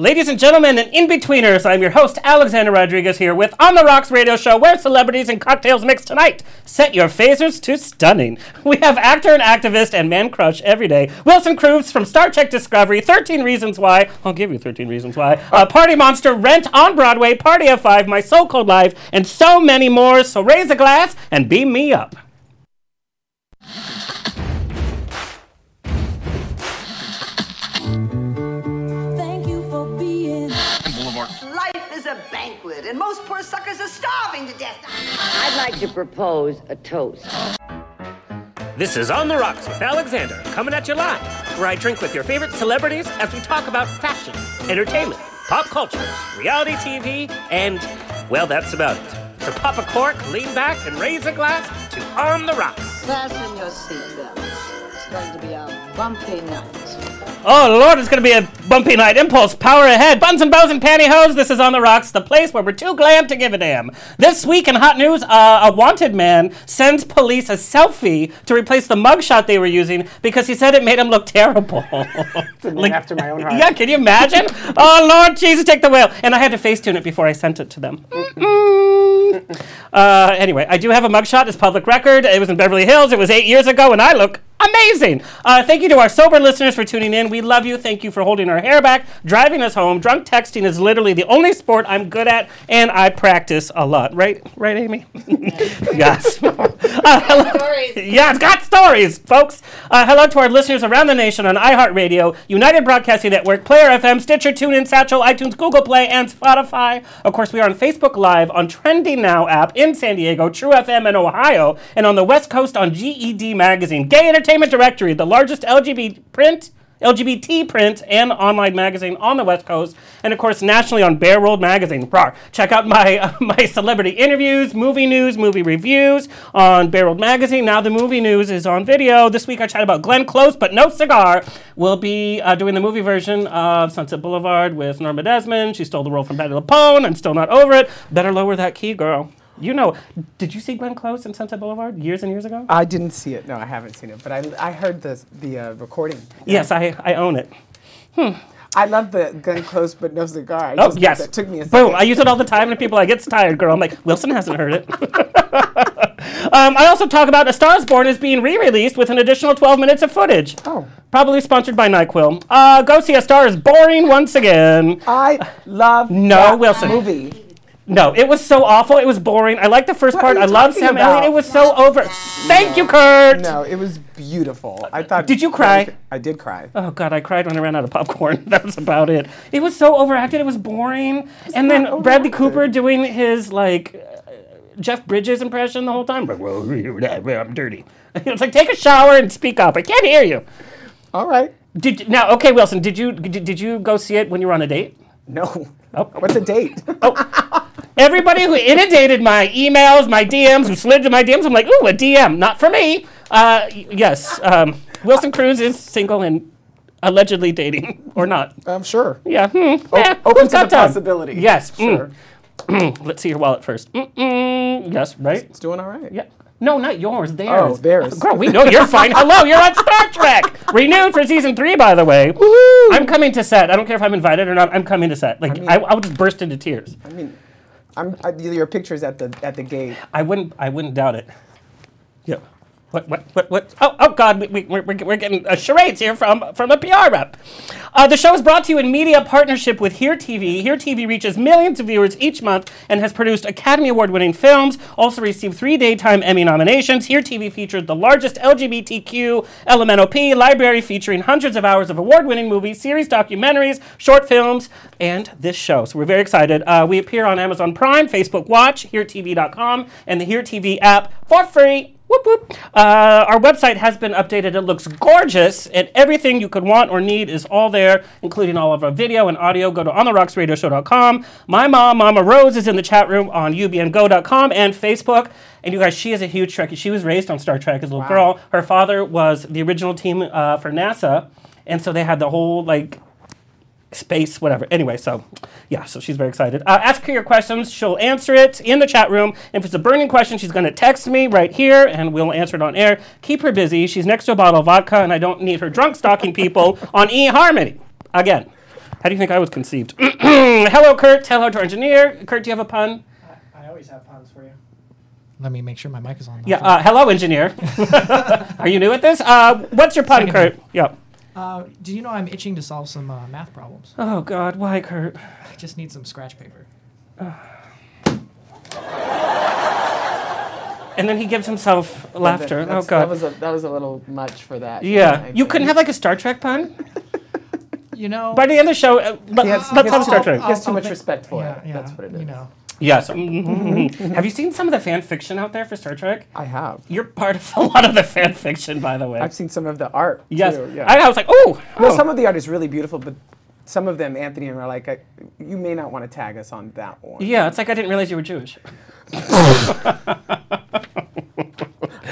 Ladies and gentlemen and in-betweeners, I'm your host, Alexander Rodriguez, here with On the Rocks radio show where celebrities and cocktails mix tonight. Set your phasers to stunning. We have actor and activist and man crush every day, Wilson Cruz from Star Trek Discovery, 13 Reasons Why, I'll give you 13 Reasons Why, uh, Party Monster, Rent on Broadway, Party of Five, My So-Called Life, and so many more. So raise a glass and beam me up. Most poor suckers are starving to death. I'd like to propose a toast. This is On the Rocks with Alexander, coming at you live, where I drink with your favorite celebrities as we talk about fashion, entertainment, pop culture, reality TV, and, well, that's about it. So pop a cork, lean back, and raise a glass to On the Rocks. Fasten your seatbelts. It's going to be a bumpy night. Oh, Lord, it's going to be a bumpy night. Impulse, power ahead. Buns and bows and pantyhose. This is On the Rocks, the place where we're too glam to give a damn. This week in hot news, uh, a wanted man sends police a selfie to replace the mugshot they were using because he said it made him look terrible. Named after my own heart. Yeah, can you imagine? oh, Lord Jesus, take the wheel. And I had to Facetune it before I sent it to them. Uh, anyway, I do have a mugshot. It's public record. It was in Beverly Hills. It was eight years ago, and I look amazing. Uh, thank you to our sober listeners for tuning in. We love you. Thank you for holding our hair back, driving us home. Drunk texting is literally the only sport I'm good at, and I practice a lot. Right, right, Amy? yes. Uh, hello. Yeah, it's got stories, folks. Uh, hello to our listeners around the nation on iHeartRadio, United Broadcasting Network, Player FM, Stitcher, TuneIn, Satchel, iTunes, Google Play, and Spotify. Of course, we are on Facebook Live on Trending Now app in San Diego, True FM in Ohio, and on the West Coast on GED Magazine, Gay Entertainment Directory, the largest LGBT print. LGBT print and online magazine on the West Coast, and of course nationally on Bear World Magazine. Rawr. Check out my uh, my celebrity interviews, movie news, movie reviews on Bear World Magazine. Now the movie news is on video. This week I chat about Glenn Close, but no cigar. We'll be uh, doing the movie version of Sunset Boulevard with Norma Desmond. She stole the role from Patti LuPone. I'm still not over it. Better lower that key, girl. You know, did you see Glenn Close in Sunset Boulevard years and years ago? I didn't see it. No, I haven't seen it, but I, I heard the the uh, recording. yes, I, I own it. Hmm. I love the gun close but no cigar. I Oh, just- yes. That took me a second. Boom. I use it all the time, and people are like, it's tired, girl. I'm like, Wilson hasn't heard it. um, I also talk about A Star is Born is being re released with an additional 12 minutes of footage. Oh. Probably sponsored by NyQuil. Uh, go see A Star is Boring once again. I love No, Wilson. movie. No, it was so awful. It was boring. I liked the first What part. I you love talking Sam Elliott. It was so over. Thank you, Kurt. No, it was beautiful. I thought. Did you cry? I did cry. Oh God, I cried when I ran out of popcorn. that was about it. It was so overacted. It was boring. and then not Bradley. Cooper doing his like uh, Jeff Bridges impression the whole time. Like, well, I'm dirty. It's like take a shower and speak up. I can't hear you. All right. Did now? Okay, Wilson. Did you did, did you go see it when you were on a date? No. Oh. What's a date? Everybody who inundated my emails, my DMs, who slid to my DMs, I'm like, ooh, a DM, not for me. Uh, yes, um, Wilson Cruz is single and allegedly dating, or not. I'm sure. Yeah. Hmm. yeah, open to the time? possibility. Yes. Sure. mm. Let's see your wallet first. Mm-mm. Yes. Right. It's doing all right. Yeah. No, not yours. Theirs. Oh, theirs. Girl, we know you're fine. Hello, you're on Star Trek. Renewed for season three, by the way. I'm coming to set. I don't care if I'm invited or not. I'm coming to set. Like I, mean- I, will just burst into tears. I mean, I'm I, your pictures at the at the gate. I wouldn't. I wouldn't doubt it. What? What? What? What? Oh, oh God! We, we, we're, we're we're getting uh, charades here from from a PR rep. Uh, the show is brought to you in media partnership with Here TV. Here TV reaches millions of viewers each month and has produced Academy Award-winning films. Also received three Daytime Emmy nominations. Here TV features the largest LGBTQ LMNOP library featuring hundreds of hours of award-winning movies, series, documentaries, short films, and this show. So we're very excited. Uh, we appear on Amazon Prime, Facebook Watch, HereTV.com, and the Here TV app for free. Whoop whoop. Uh, our website has been updated. It looks gorgeous, and everything you could want or need is all there, including all of our video and audio. Go to ontherocksradioshow.com. My mom, Mama Rose, is in the chat room on ubngo.com and Facebook. And you guys, she is a huge Trekkie. She was raised on Star Trek as a little girl. Her father was the original team uh, for NASA, and so they had the whole like space, whatever. Anyway, so yeah, so she's very excited. Uh, ask her your questions. She'll answer it in the chat room. If it's a burning question, she's going to text me right here and we'll answer it on air. Keep her busy. She's next to a bottle of vodka and I don't need her drunk stalking people on eHarmony. Again. How do you think I was conceived? Hello, Kurt. Hello to our engineer. Kurt, do you have a pun? I always have puns for you. Let me make sure my mic is on. Yeah. Uh, hello, engineer. Are you new at this? Uh, what's your pun, Second Kurt? Yep. Yeah. Uh, do you know I'm itching to solve some uh, math problems? Oh God, why, Kurt? I just need some scratch paper. And then he gives himself laughter. That's- Oh God. That was a that was a little much for that. yeah. I You think. couldn't have like a Star Trek pun? You know. By the end of the show, uh, let, He has, let's he have has Star too, Trek. he has too I'll much make- respect for yeah, it. yeah, That's what it is. You know. Yes. mhm. have you seen some of the fan fiction out there for Star Trek? I have. You're part of a lot of the fan fiction, by the way. I've seen some of the art. yes. Too, yeah. I, I was like, oh. Well, oh. some of the art is really beautiful, but some of them, Anthony and I are like, I, you may not want to tag us on that one. yeah, it's like I didn't realize you were Jewish.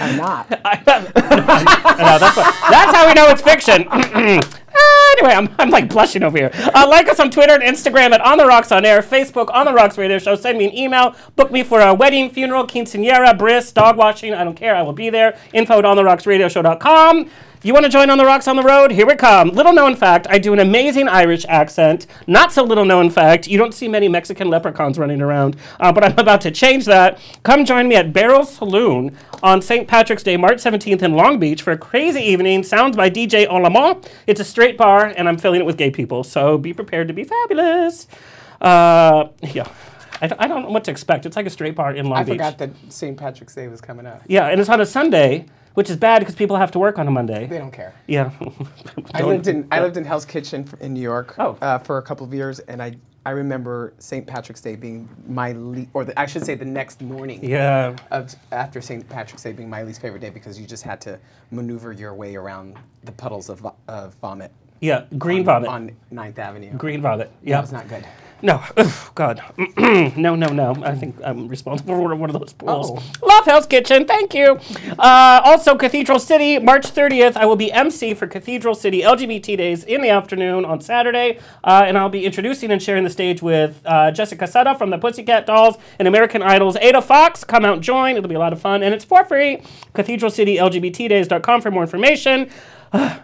I'm not. I know, that's, what- that's how we know it's fiction. Uh, anyway, I'm, I'm like blushing over here. Uh, like us on Twitter and Instagram at On the Rocks on Air, Facebook On the Rocks Radio Show. Send me an email. Book me for a wedding, funeral, quinceanera, bris, dog washing. I don't care. I will be there. Info at ontherocksradioshow.com. You want to join On the Rocks on the Road? Here we come. Little known fact I do an amazing Irish accent. Not so little known fact you don't see many Mexican leprechauns running around, uh, but I'm about to change that. Come join me at Barrel Saloon on St. Patrick's Day, March 17th in Long Beach for a crazy evening. Sounds by DJ Olamont. It's a straight bar, and I'm filling it with gay people, so be prepared to be fabulous. Uh, yeah. I don't, I don't know what to expect. It's like a straight bar in Long I Beach. I forgot that St. Patrick's Day was coming up. Yeah, and it's on a Sunday, which is bad because people have to work on a Monday. They don't care. Yeah. I lived in I lived in Hell's Kitchen in New York Oh. uh, for a couple of years, and I I remember St. Patrick's Day being my le- or the, I should say the next morning Yeah. of after St. Patrick's Day being my least favorite day because you just had to maneuver your way around the puddles of, of vomit. Yeah. Green on, vomit. on 9th Avenue. Green vomit. Yeah, that was not good. No. Ugh, God. no, no, no. I think I'm responsible for one of those pools. Oh. Love Hell's Kitchen. Thank you. Uh, also, Cathedral City, March 30th. I will be MC for Cathedral City LGBT Days in the afternoon on Saturday. Uh, and I'll be introducing and sharing the stage with uh, Jessica Sutta from the Pussycat Dolls and American Idol's Ada Vox. Come out and join. It'll be a lot of fun. And it's for free. CathedralCityLGBTDays.com for more information.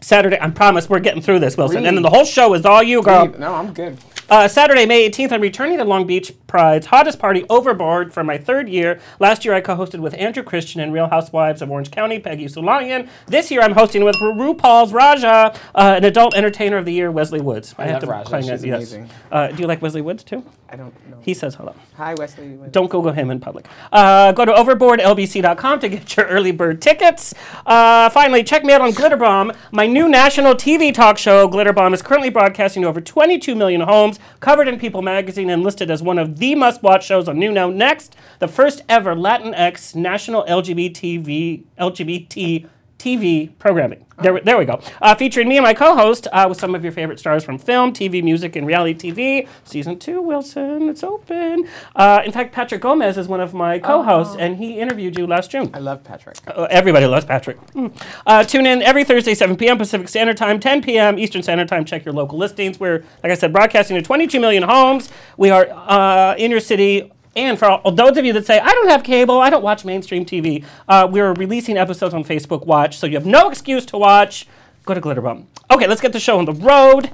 Saturday, I promise we're getting through this, Wilson. And then the whole show is all you, girl. No, I'm good. Uh, Saturday, May 18th, I'm returning to Long Beach Pride's hottest party, Overboard, for my third year. Last year, I co hosted with Andrew Christian and Real Housewives of Orange County, Peggy Sulahian. This year, I'm hosting with Ru- RuPaul's Raja, uh, an adult entertainer of the year, Wesley Woods. I have love Raja. playing She's it, yes. Uh, do you like Wesley Woods too? I don't know. He says hello. Hi, Wesley. Don't Google him in public. Uh, go to overboardlbc.com to get your early bird tickets. Uh, finally, check me out on Glitterbomb. My new national TV talk show, Glitterbomb, is currently broadcasting to over 22 million homes, covered in People magazine, and listed as one of the must watch shows on New Now Next, the first ever Latinx national LGBT, LGBT TV programming. There, there we go. Uh, featuring me and my co-host uh, with some of your favorite stars from film, TV, music, and reality TV. Season two, Wilson, it's open. Uh, in fact, Patrick Gomez is one of my co-hosts, and he interviewed you last June. I love Patrick. Uh, everybody loves Patrick. Mm. Uh, tune in every Thursday, 7 p.m. Pacific Standard Time, 10 p.m. Eastern Standard Time. Check your local listings. We're, like I said, broadcasting to 22 million homes. We are uh, in your city. And for all, those of you that say, I don't have cable, I don't watch mainstream TV, uh, we're releasing episodes on Facebook Watch, so you have no excuse to watch. Go to Glitterbomb. Okay, let's get the show on the road.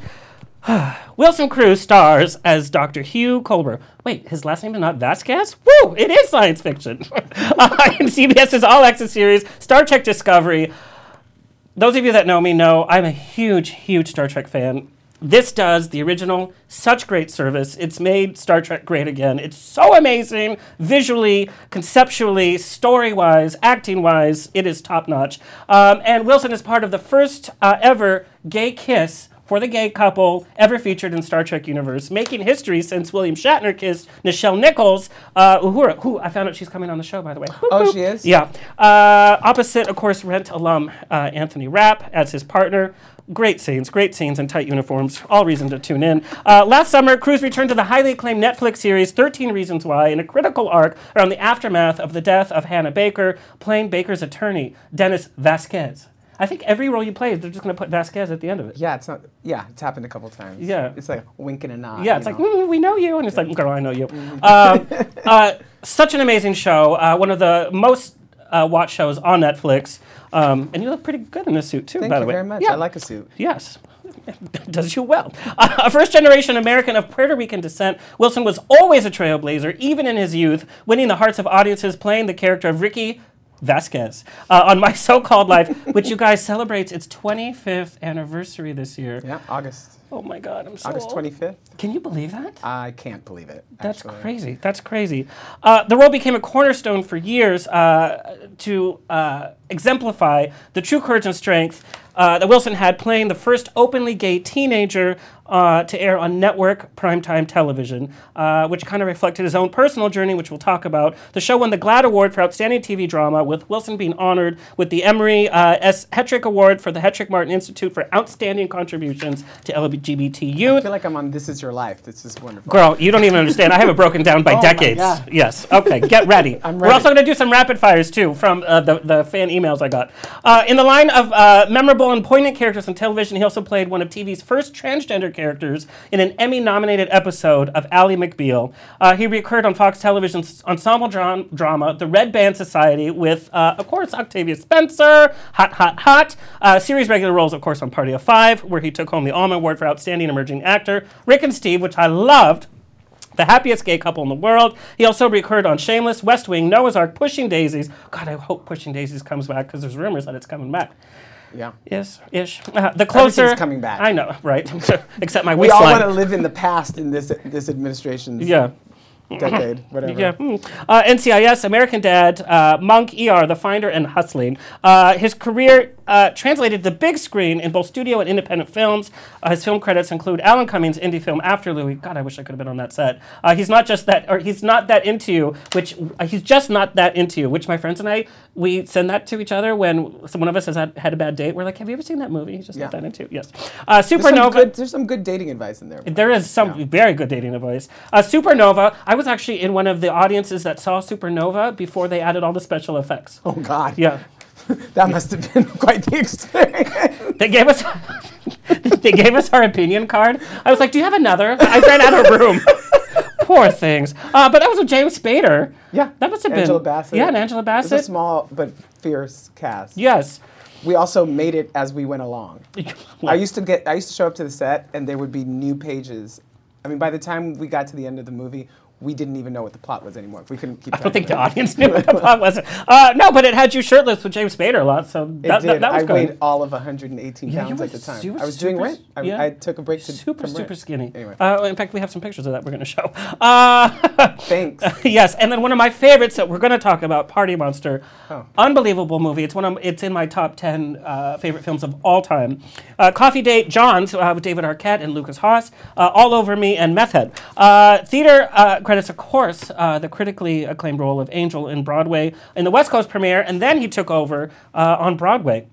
Wilson Cruz stars as Dr. Hugh Culber. Wait, his last name is not Vasquez? Woo! It is science fiction. uh, in CBS's All Access series, Star Trek Discovery. Those of you that know me know I'm a huge, huge Star Trek fan. This does the original such great service. It's made Star Trek great again. It's so amazing visually, conceptually, story wise, acting wise. It is top notch. Um, and Wilson is part of the first uh, ever gay kiss for the gay couple ever featured in Star Trek universe, making history since William Shatner kissed Nichelle Nichols, uh, who, who I found out she's coming on the show by the way. Boop, Oh, boop. she is? Yeah. Uh, opposite, of course, Rent alum uh, Anthony Rapp as his partner. Great scenes, great scenes in tight uniforms. All reason to tune in. Uh, last summer, Cruz returned to the highly acclaimed Netflix series 13 Reasons Why in a critical arc around the aftermath of the death of Hannah Baker, playing Baker's attorney, Dennis Vasquez. I think every role you play, they're just going to put Vasquez at the end of it. Yeah, it's not. Yeah, it's happened a couple times. Yeah. It's like a wink and a nod. Yeah, you it's like, mm, we know you. And it's like, girl, I know you. Um, uh, such an amazing show. Uh, one of the most uh, watched shows on Netflix. Um, and you look pretty good in this suit, too, Thank by you the way. very much. Yeah. I like a suit. Yes. does you well. Uh, a first generation American of Puerto Rican descent, Wilson was always a trailblazer, even in his youth, winning the hearts of audiences playing the character of Ricky Vasquez uh, on My So Called Life, which you guys celebrates its 25th anniversary this year. Yeah, August. Oh my God, I'm so August old. 25th. Can you believe that? I can't believe it. That's actually. crazy. That's crazy. Uh, the role became a cornerstone for years uh, to uh, exemplify the true courage and strength uh, that Wilson had playing the first openly gay teenager uh, to air on network primetime television, uh, which kind of reflected his own personal journey, which we'll talk about. The show won the GLAAD Award for Outstanding TV Drama, with Wilson being honored with the Emery uh, S. Hetrick Award for the Hetrick Martin Institute for Outstanding Contributions to LGBT I feel like I'm on This Is Your Life. This is wonderful. Girl, you don't even understand. I have it broken down by Oh decades. Yes. Okay, get ready. I'm We're also going to do some rapid fires too from uh, the, the fan emails I got. Uh, in the line of uh, memorable and poignant characters on television, he also played one of TV's first transgender characters in an Emmy nominated episode of Ally McBeal. Uh, he recurred on Fox Television's ensemble dra- drama, The Red Band Society, with, uh, of course, Octavia Spencer, Hot, Hot, Hot. Uh, series regular roles, of course, on Party of Five, where he took home the Alma Award for Outstanding Emerging Actor. Rick and Steve, which I loved the happiest gay couple in the world. He also recurred on Shameless, West Wing, Noah's Ark, Pushing Daisies. God, I hope Pushing Daisies comes back because there's rumors that it's coming back. Yeah. Yes, ish. Uh, the closer. Everything's coming back. I know, right? Except my We all want to live in the past in this this administration's yeah. decade, whatever. Yeah. mm. Uh, NCIS, American Dad, uh, Monk, ER, The Finder, and Hustling. Uh, his career uh, translated to the big screen in both studio and independent films. Uh, his film credits include Alan Cummings' indie film After Louie. God, I wish I could have been on that set. Uh, he's not just that, or he's not that into you, which uh, he's just not that into you. Which my friends and I we send that to each other when one of us has had, had a bad date. We're like, "Have you ever seen that movie?" He's just Yeah. not that into. you. Yes. Uh, There's some, Supernova. good, there's some good dating advice in there. There is some very good dating advice. Uh, Supernova. I was actually in one of the audiences that saw Supernova before they added all the special effects. Oh God. Yeah, That must have been quite the experience. they gave us they gave us our opinion card. I was like, "Do you have another?" I ran out of room. Poor things. Uh, but that was with James Spader. yeah. that must have Angela been Bassett. Yeah, and Angela It was a Bassett. small but fierce cast. yes. We also made it as we went along. I used to get I used to show up to the set and there would be new pages. I mean by the time we got to the end of the movie, we didn't even know what the plot was anymore. We couldn't keep I don't think the track of it. audience knew what the plot was. Uh, no, but it had you shirtless with James Spader a lot, so that, that, that was I good. weighed all of 118 Yeah, pounds at the time. I was doing super rent. s- I, yeah. I took a break to super, super Rent. skinny. Anyway, Uh, in fact, we have some pictures of that we're going to show. Uh, thanks. yes, and then one of my favorites that we're going to talk about, Party Monster. Oh. Unbelievable movie. It's one of it's in my top ten uh, favorite films of all time. Uh, Coffee Date Johns uh, with David Arquette and Lukas Haas, uh, All Over Me and Meth Head. Uh, theater uh, credits, of course, uh, the critically acclaimed role of Angel in Broadway in the West Coast premiere, and then he took over uh, on Broadway.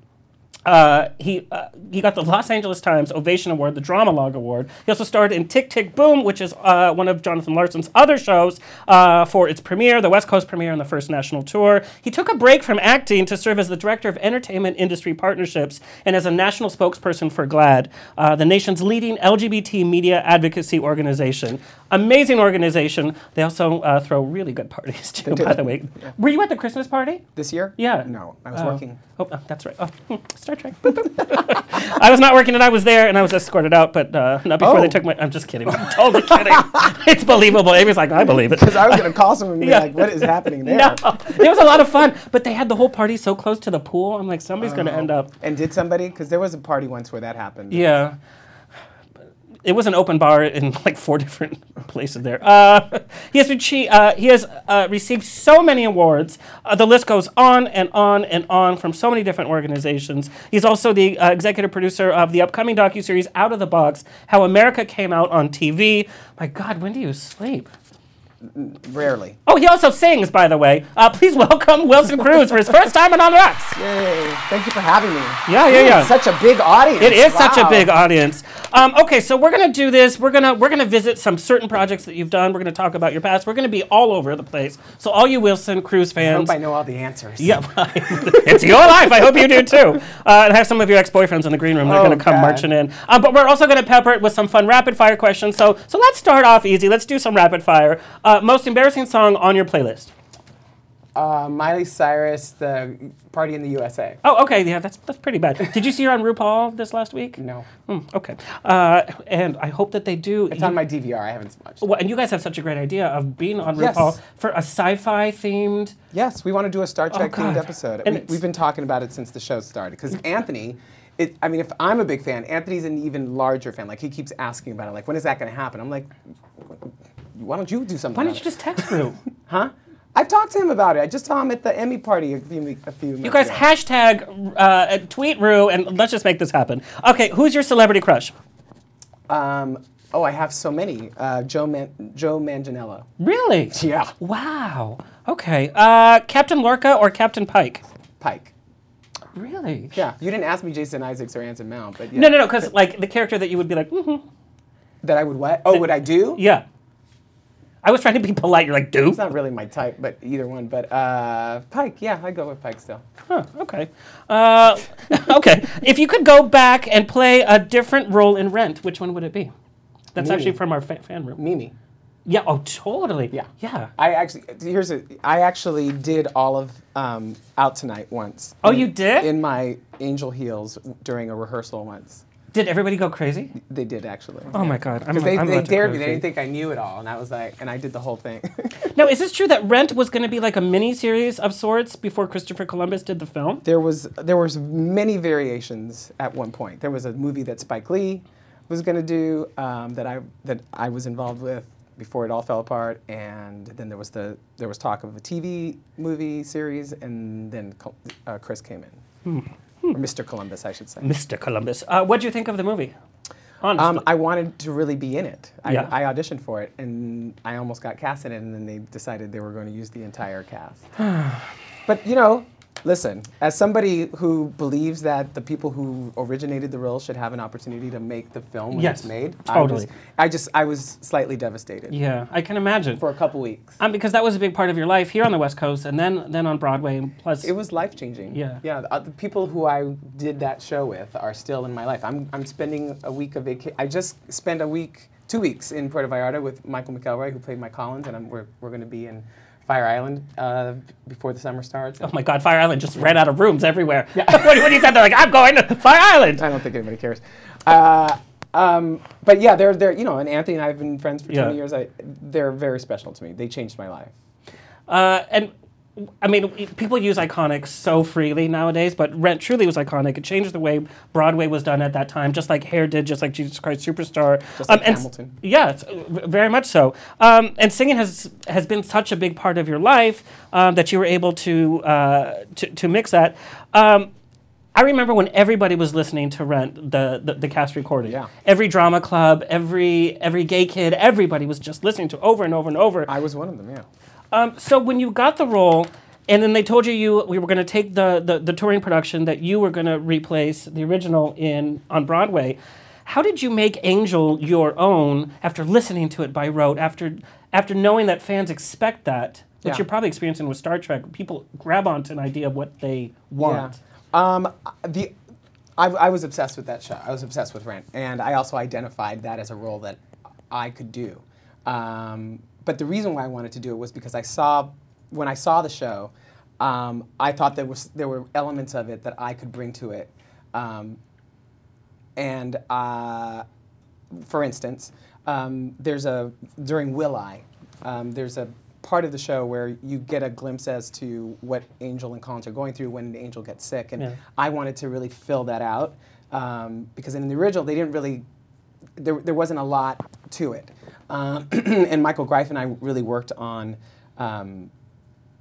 Uh, he uh, he got the Los Angeles Times Ovation Award, the Drama-Logue Award. He also starred in Tick Tick Boom, which is uh, one of Jonathan Larson's other shows, uh, for its premiere, the West Coast premiere, and the first national tour. He took a break from acting to serve as the director of entertainment industry partnerships and as a national spokesperson for GLAAD, uh, the nation's leading LGBT media advocacy organization. Amazing organization. They also uh, throw really good parties too. By the way, were you at the Christmas party? This year? Yeah. No, I was Oh. working. Oh, oh, that's right. Oh, hmm, Star Trek. Boop, boop. I was not working and I was there and I was escorted out, but uh, not before they Oh. took my. I'm just kidding. I'm totally kidding. it's believable. Amy's like, I believe it. Because I was going to call someone and be Yeah. like, what is happening there? No, it was a lot of fun, but they had the whole party so close to the pool. I'm like, somebody's going to end up. And did somebody? Because there was a party once where that happened. Yeah. It was an open bar in like four different places there. Uh, he has, uh, he has uh, received so many awards. Uh, the list goes on and on and on from so many different organizations. He's also the uh, executive producer of the upcoming docuseries Out of the Box How America Came Out on TV. My God, when do you sleep? Rarely. Oh, he also sings, by the way. Uh, please welcome Wilson Cruz for his first time on On the Rocks. Yay. Thank you for having me. Yeah, yeah, Ooh, yeah. Such a big audience. It is such a big audience. Um, okay, so we're gonna do this. We're gonna we're gonna visit some certain projects that you've done. We're gonna talk about your past. We're gonna be all over the place. So all you Wilson Cruz fans, I hope I know all the answers. yeah, it's your life. I hope you do too. Uh, and have some of your ex-boyfriends in the green room. They're Oh, gonna come God. marching in. Uh, but we're also gonna pepper it with some fun rapid fire questions. So so let's start off easy. Let's do some rapid fire. Uh, most embarrassing song on your playlist. Uh, Miley Cyrus, the party in the USA. Oh, okay. Yeah, that's that's pretty bad. Did you see her on RuPaul this last week? No, Hmm, okay. Uh, and I hope that they do. it's on my DVR. I haven't watched. Well, and you guys have such a great idea of being on Yes. RuPaul for a sci-fi themed. Yes, we want to do a Star Trek themed Oh, God. episode. And we, we've been talking about it since the show started. Because Anthony, it, I mean, if I'm a big fan, Anthony's an even larger fan. Like he keeps asking about it. Like, when is that going to happen? I'm like, why don't you do something? Why don't you it? just text Ru? Huh? I've talked to him about it. I just saw him at the Emmy party a few weeks. A few you guys hashtag uh, tweet Ru and let's just make this happen. Okay, who's your celebrity crush? Um, oh, I have so many. Uh, Joe Man- Joe Manganiello. Really? Yeah. Wow. Okay. Uh, Captain Lorca or Captain Pike? Pike. Really? Yeah. You didn't ask me Jason Isaacs or Anson Mount, but yeah. No, no, no. Because like the character that you would be like, mm-hmm. That I would what? Oh, would I do? yeah. I was trying to be polite. You're like, do? It's not really my type, but either one. But uh, Pike, yeah, I go with Pike still. Huh, okay. Uh, okay. If you could go back and play a different role in Rent, which one would it be? That's Me. actually from our fa- fan room. Mimi. Yeah. Oh, totally. Yeah. Yeah. I actually here's a. I actually did all of um, Out Tonight once. Oh, in- you did? In my angel heels during a rehearsal once. Did everybody go crazy? They did actually. Oh my God. Because they, I'm they dared me. They didn't think I knew it all, and I was like, and I did the whole thing. Now, is this true that Rent was going to be like a mini series of sorts before Christopher Columbus did the film? there was there was many variations at one point. There was a movie that Spike Lee was going to do um, that I that I was involved with before it all fell apart, and then there was the there was talk of a TV movie series, and then uh, Chris came in, Mr. Columbus, I should say. Mr. Columbus. Uh, what do you think of the movie? Honestly. Um, I wanted to really be in it. I, Yeah. I auditioned for it, and I almost got cast in it, and then they decided they were going to use the entire cast. but you know, listen, as somebody who believes that the people who originated the role should have an opportunity to make the film when Yes, it's made, totally. I, was, I just I was slightly devastated yeah, I can imagine. for a couple weeks. um, because that was a big part of your life here on the West Coast, and then then on Broadway, and plus It was life changing. Yeah. Yeah. Uh, the people who I did that show with are still in my life. I'm, I'm spending a week of vacation. I just spent a week, two weeks in Puerto Vallarta with Michael McElroy, who played Mike Collins, and I'm, we're, we're going to be in Fire Island uh, before the summer starts. Oh my God, Fire Island just ran out of rooms everywhere. Yeah. when, when you said they're like, I'm going to Fire Island. I don't think anybody cares. Uh, um, but yeah, they're, they're, you know, and Anthony and I have been friends for 20 years. I, they're very special to me. They changed my life. Uh, and I mean, people use iconic so freely nowadays, but Rent truly was iconic. It changed the way Broadway was done at that time, just like Hair did, just like Jesus Christ Superstar. Just like and Hamilton. Yeah, very much so. Um, and singing has has been such a big part of your life um, that you were able to uh, to, to mix that. Um, I remember when everybody was listening to Rent, the, the, the cast recording. Yeah. Every drama club, every every gay kid, everybody was just listening to over and over and over. I was one of them, yeah. Um, so when you got the role, and then they told you you we were going to take the, the the touring production that you were going to replace the original in on Broadway. How did you make Angel your own after listening to it by rote? After after knowing that fans expect that, which Yeah. you're probably experiencing with Star Trek, people grab onto an idea of what they want. Yeah. Um, the, I, I was obsessed with that show. I was obsessed with Rent, and I also identified that as a role that I could do. Um, but the reason why I wanted to do it was because I saw, when I saw the show, um, I thought there was there were elements of it that I could bring to it, um, and uh, for instance, um, there's a during Will I, um, there's a part of the show where you get a glimpse as to what Angel and Collins are going through when Angel gets sick, and Yeah. I wanted to really fill that out um, because in the original they didn't really there, there wasn't a lot to it, um, and Michael Greif and I really worked on. Um,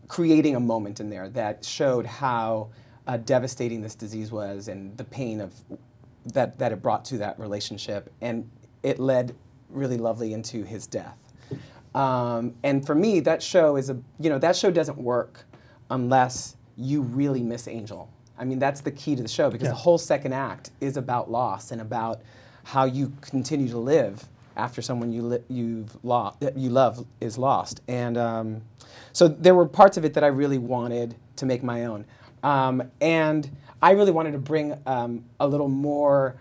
creating a moment in there that showed how uh, devastating this disease was and the pain of that that it brought to that relationship, and it led really lovely into his death. Um, and for me, that show is a you know that show doesn't work unless you really miss Angel. I mean, that's the key to the show because Yeah. the whole second act is about loss and about how you continue to live after someone you li- you've lost you love is lost. And um, so there were parts of it that I really wanted to make my own, um, and I really wanted to bring um, a little more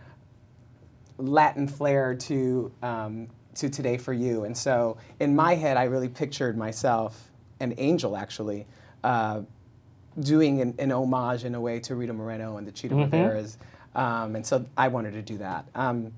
Latin flair to um, to Today for You. And so in my head, I really pictured myself, an angel actually, uh, doing an, an homage in a way to Rita Moreno and the Chita Rivera's, um, and so I wanted to do that. Um,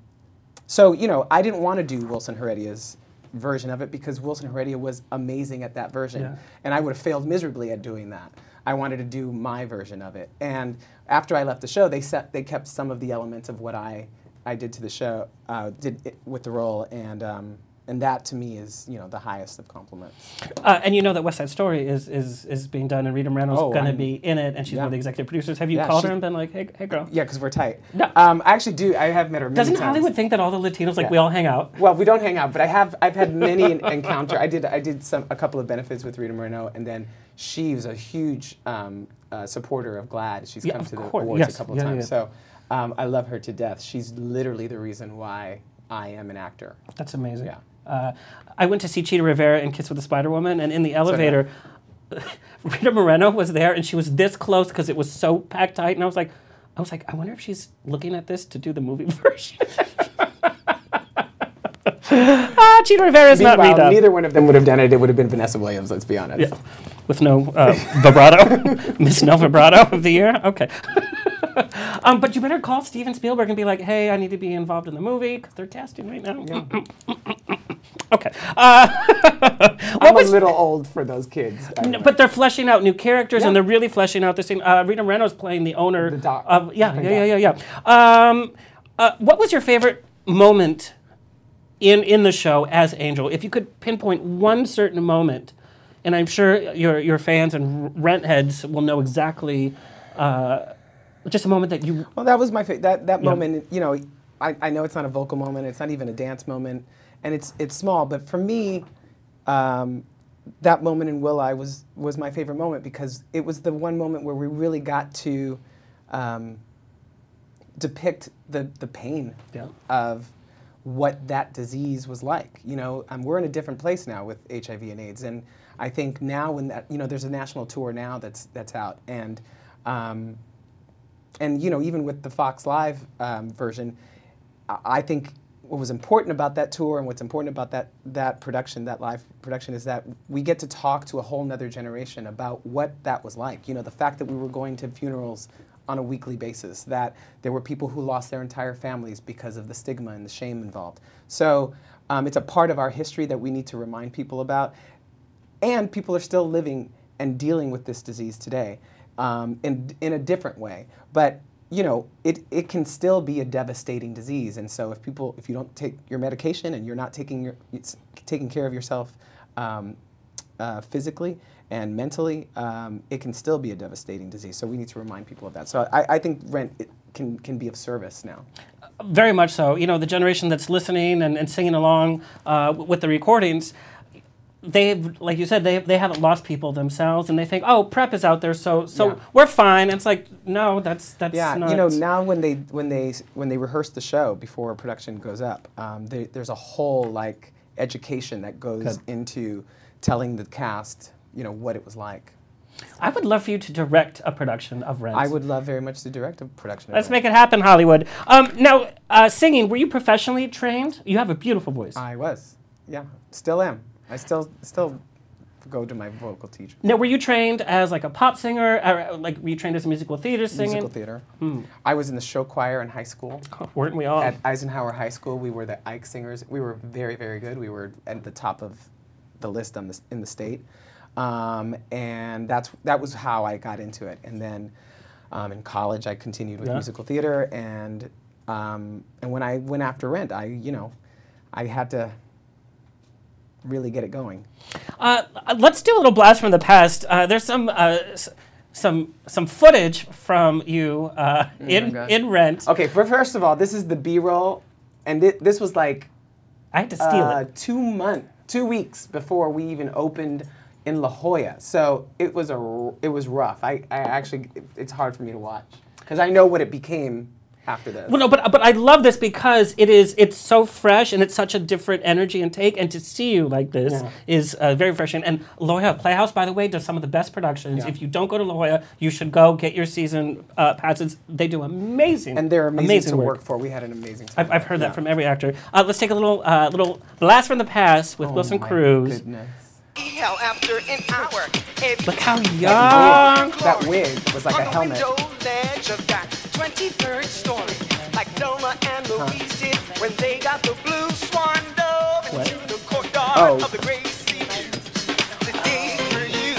so you know, I didn't want to do Wilson Heredia's version of it because Wilson Heredia was amazing at that version, Yeah. and I would have failed miserably at doing that. I wanted to do my version of it, and after I left the show, they set they kept some of the elements of what I I did to the show, uh, did it with the role, and um, and that to me is you know the highest of compliments. Uh, and you know that West Side Story is is, is being done, and Rita Moreno's Oh, going to be in it, and she's one of the executive producers. Have you Yeah, called her and been like, "Hey, hey, girl"? Yeah, because we're tight. No. Um, I actually do. I have met her. Many Doesn't times. Hollywood think that all the Latinos like Yeah. we all hang out? Well, we don't hang out, but I have. I've had many en- encounter. I did. I did some a couple of benefits with Rita Moreno, and then she was a huge um, uh, supporter of GLAAD. She's Yeah, come to the course. awards Yes. a couple of yeah, times. yeah. So um, I love her to death. She's literally the reason why I am an actor. That's amazing. Yeah. Uh, I went to see Chita Rivera in Kiss with the Spider Woman, and in the elevator, Rita Moreno was there, and she was this close because it was so packed tight, and I was like, I was like, I wonder if she's looking at this to do the movie version. ah, Chita Rivera is not Rita. neither one of them would have done it. It would have been Vanessa Williams. Let's be honest. Yeah. With no uh, vibrato, Miss No Vibrato of the year. Okay. um, but you better call Steven Spielberg and be like, "Hey, I need to be involved in the movie because they're casting right now." okay. Uh, I'm was? a little old for those kids. No, but they're fleshing out new characters and they're really fleshing out the thing. Uh, Rita Moreno's playing the owner The doc- of yeah, the yeah, yeah, yeah, yeah. Um, uh, what was your favorite moment in in the show as Angel? If you could pinpoint one certain moment, and I'm sure your your fans and rent heads will know exactly. Uh, just a moment that you Well, that was my fa- that that moment. You know, I, I know it's not a vocal moment. It's not even a dance moment, and it's it's small. But for me, um, that moment in Will I was was my favorite moment because it was the one moment where we really got to um, depict the the pain Yeah. of what that disease was like. You know, um, we're in a different place now with HIV and AIDS, and I think now when that you know there's a national tour now that's that's out, and um, and you know even with the Fox Live um, version, I, think what was important about that tour and what's important about that that production, that live production, is that we get to talk to a whole nother generation about what that was like. You know, the fact that we were going to funerals on a weekly basis, that there were people who lost their entire families because of the stigma and the shame involved. So um, it's a part of our history that we need to remind people about and people are still living and dealing with this disease today um, in, in a different way. But you know, it, it can still be a devastating disease, and so if people, if you don't take your medication and you're not taking your, taking care of yourself um, uh, physically and mentally, um, it can still be a devastating disease. So we need to remind people of that. So I, I think Rent can can be of service now. Very much so. You know, the generation that's listening and, and singing along uh, with the recordings, they've, like you said, they, they haven't lost people themselves, and they think, oh, PrEP is out there, so so Yeah. we're fine. And it's like, no, that's that's Yeah, not. you know now when they when they when they rehearse the show before production goes up, um, they, there's a whole like education that goes Good. into telling the cast, you know, what it was like. I would love for you to direct a production of Rent. I would love very much to direct a production. of Let's it. make it happen, Hollywood. Um, now, uh, singing, were you professionally trained? You have a beautiful voice. I was, yeah, still am. I still still go to my vocal teacher. now, were you trained as like a pop singer? Or, like, were you trained as a musical theater singer? Musical theater. I was in the show choir in high school. Weren't we all? At Eisenhower High School, we were the Ike Singers. We were very, very good. We were at the top of the list on the, in the state, um, and that's that was how I got into it. And then um, in college, I continued with Yeah. musical theater, and um, and when I went after Rent, I you know, I had to really get it going. Uh, let's do a little blast from the past. Uh, there's some uh, s- some some footage from you uh, in God. in Rent. Okay, for first of all, this is the B-roll, and thi- this was like I had to steal uh, it. two month, two weeks before we even opened in La Jolla. So it was a, r- it was rough. I, I actually, it- it's hard for me to watch because I know what it became after this. Well, no, but but I love this because it is it's so fresh and it's such a different energy and take. And to see you like this Yeah. is uh, very refreshing. And La Jolla Playhouse, by the way, does some of the best productions. Yeah. If you don't go to La Jolla, you should go get your season uh, passes. They do amazing, and they're amazing, to work. work for. We had an amazing time. I've, I've heard Yeah. that from every actor. Uh, let's take a little uh, little blast from the past with Oh Wilson my Cruz. Goodness. hell after an hour. If Look how young. That wig was like on a the helmet. Window ledge of that 23rd story, like Thelma and Louise did when they got the blue swan dove into the courtyard Oh. of the Great Sea Today for you,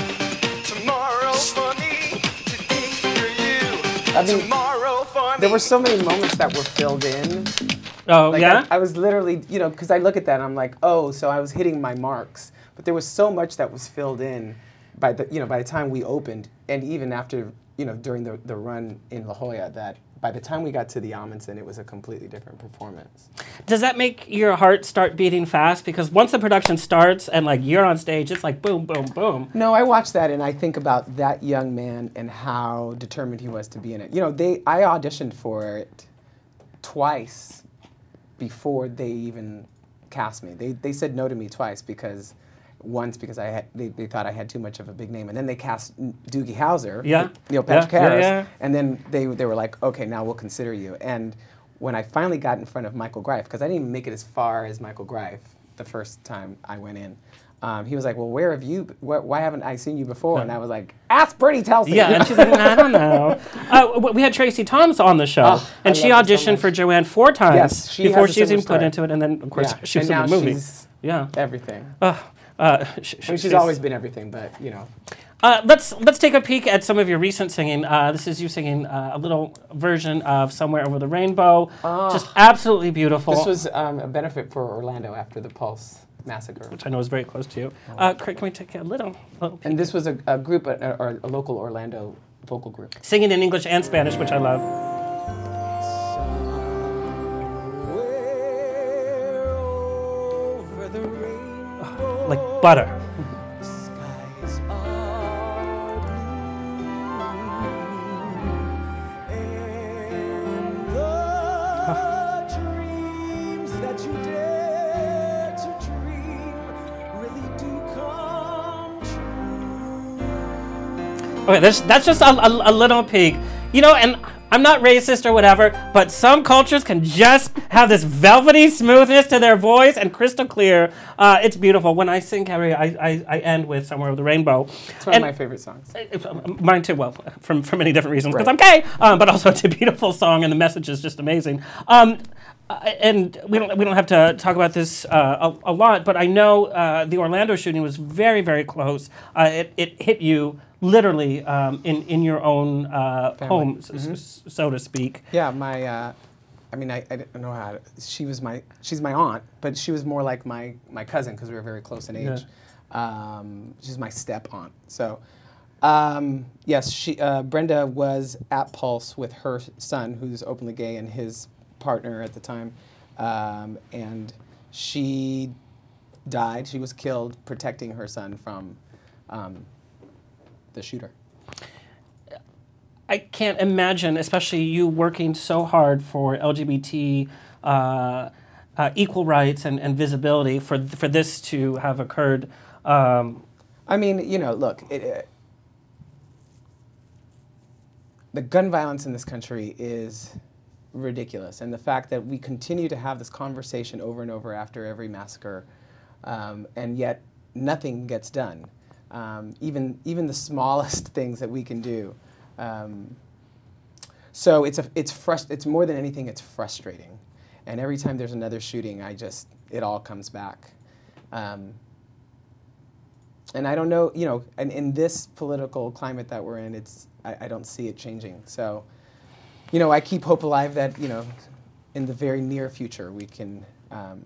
tomorrow for me. Today for you, I mean, tomorrow for me. There were so many moments that were filled in. Oh Like yeah. I, I was literally, you know, because I look at that and I'm like, oh, so I was hitting my marks. But there was so much that was filled in by the, you know, by the time we opened, and even after, you know, during the, the run in La Jolla, that by the time we got to the Ahmanson, it was a completely different performance. Does that make your heart start beating fast? Because once the production starts and like you're on stage, it's like boom, boom, boom. No, I watch that and I think about that young man and how determined he was to be in it. You know, they I auditioned for it twice before they even cast me. They, they said no to me twice because once because I had they, they thought I had too much of a big name, and then they cast Doogie Howser, Yeah. Neil Patrick Yeah, yeah, Harris, yeah. and then they they were like, okay, now we'll consider you. And when I finally got in front of Michael Greif, because I didn't even make it as far as Michael Greif the first time I went in. Um, he was like, "Well, where have you? Wh- why haven't I seen you before?" And I was like, "Ask Brittany Telsey." Yeah, and she's like, I don't know. Uh, we had Tracie Thoms on the show, Oh, and I she her so auditioned for Joanne four times Yes, she before she was even put into it, and then of course Yeah, she was and in the movie. Yeah. everything. Uh, sh- I mean, she's she's- always been everything, but you know, Uh, let's let's take a peek at some of your recent singing. Uh, this is you singing uh, a little version of "Somewhere Over the Rainbow." Just absolutely beautiful. Ah. this was um, a benefit for Orlando after the Pulse massacre. which I know is very close to you. Uh, Craig, can we take a little, little peek? And this was a, a group, a, or a local Orlando vocal group. singing in English and Spanish, which I love. Like butter. Okay, that's that's just a, a, a little peek. You know, and I'm not racist or whatever, but some cultures can just have this velvety smoothness to their voice and crystal clear. Uh, it's beautiful. When I sing Carrie, I, I, I end with Somewhere Over the Rainbow. It's one of my favorite songs. Um, Mine too. Well, from for many different reasons, because Right. I'm gay, um, but also it's a beautiful song and the message is just amazing. Um, uh, and we don't we don't have to talk about this uh, a, a lot, but I know uh, the Orlando shooting was very very close. Uh, it it hit you literally um, in in your own uh, home, Mm-hmm. s- so to speak. Yeah, my, uh, I mean, I, I don't know how. To, she was my, she's my aunt, but she was more like my my cousin because we were very close in age. Um, she's my step aunt. So, um, yes, she uh, Brenda was at Pulse with her son, who's openly gay, and his partner at the time, um, and she died. She was killed protecting her son from um, the shooter. I can't imagine, especially you working so hard for LGBT uh, uh, equal rights and, and visibility for for this to have occurred. Um, I mean, you know, look, it, uh, the gun violence in this country is ridiculous, and the fact that we continue to have this conversation over and over after every massacre, um, and yet nothing gets done. Um, even even the smallest things that we can do. Um, so it's a it's frust- It's more than anything. It's frustrating, and every time there's another shooting, I just it all comes back. Um, and I don't know, you know, and in this political climate that we're in, it's I, I don't see it changing. So, you know, I keep hope alive that you know, in the very near future, we can um,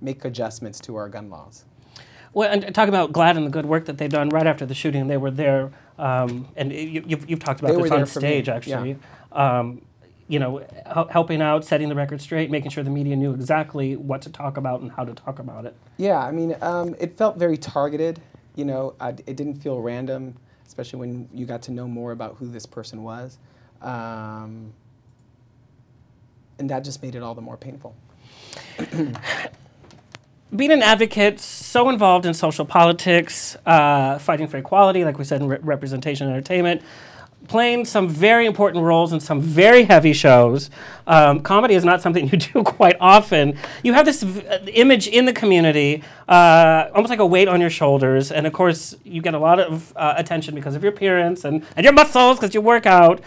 make adjustments to our gun laws. well, and talk about GLAAD and the good work that they've done right after the shooting. They were there, um, and you, you've, you've talked about They this on stage, yeah. actually. Um, you know, helping out, setting the record straight, making sure the media knew exactly what to talk about and how to talk about it. Yeah, I mean, um, it felt very targeted. You know, I, it didn't feel random, especially when you got to know more about who this person was, um, and that just made it all the more painful. being an advocate, so involved in social politics, uh, fighting for equality, like we said in re- representation and entertainment, playing some very important roles in some very heavy shows. Um, comedy is not something you do quite often. You have this v- uh, image in the community, uh, almost like a weight on your shoulders, and of course, you get a lot of uh, attention because of your appearance and, and your muscles because you work out.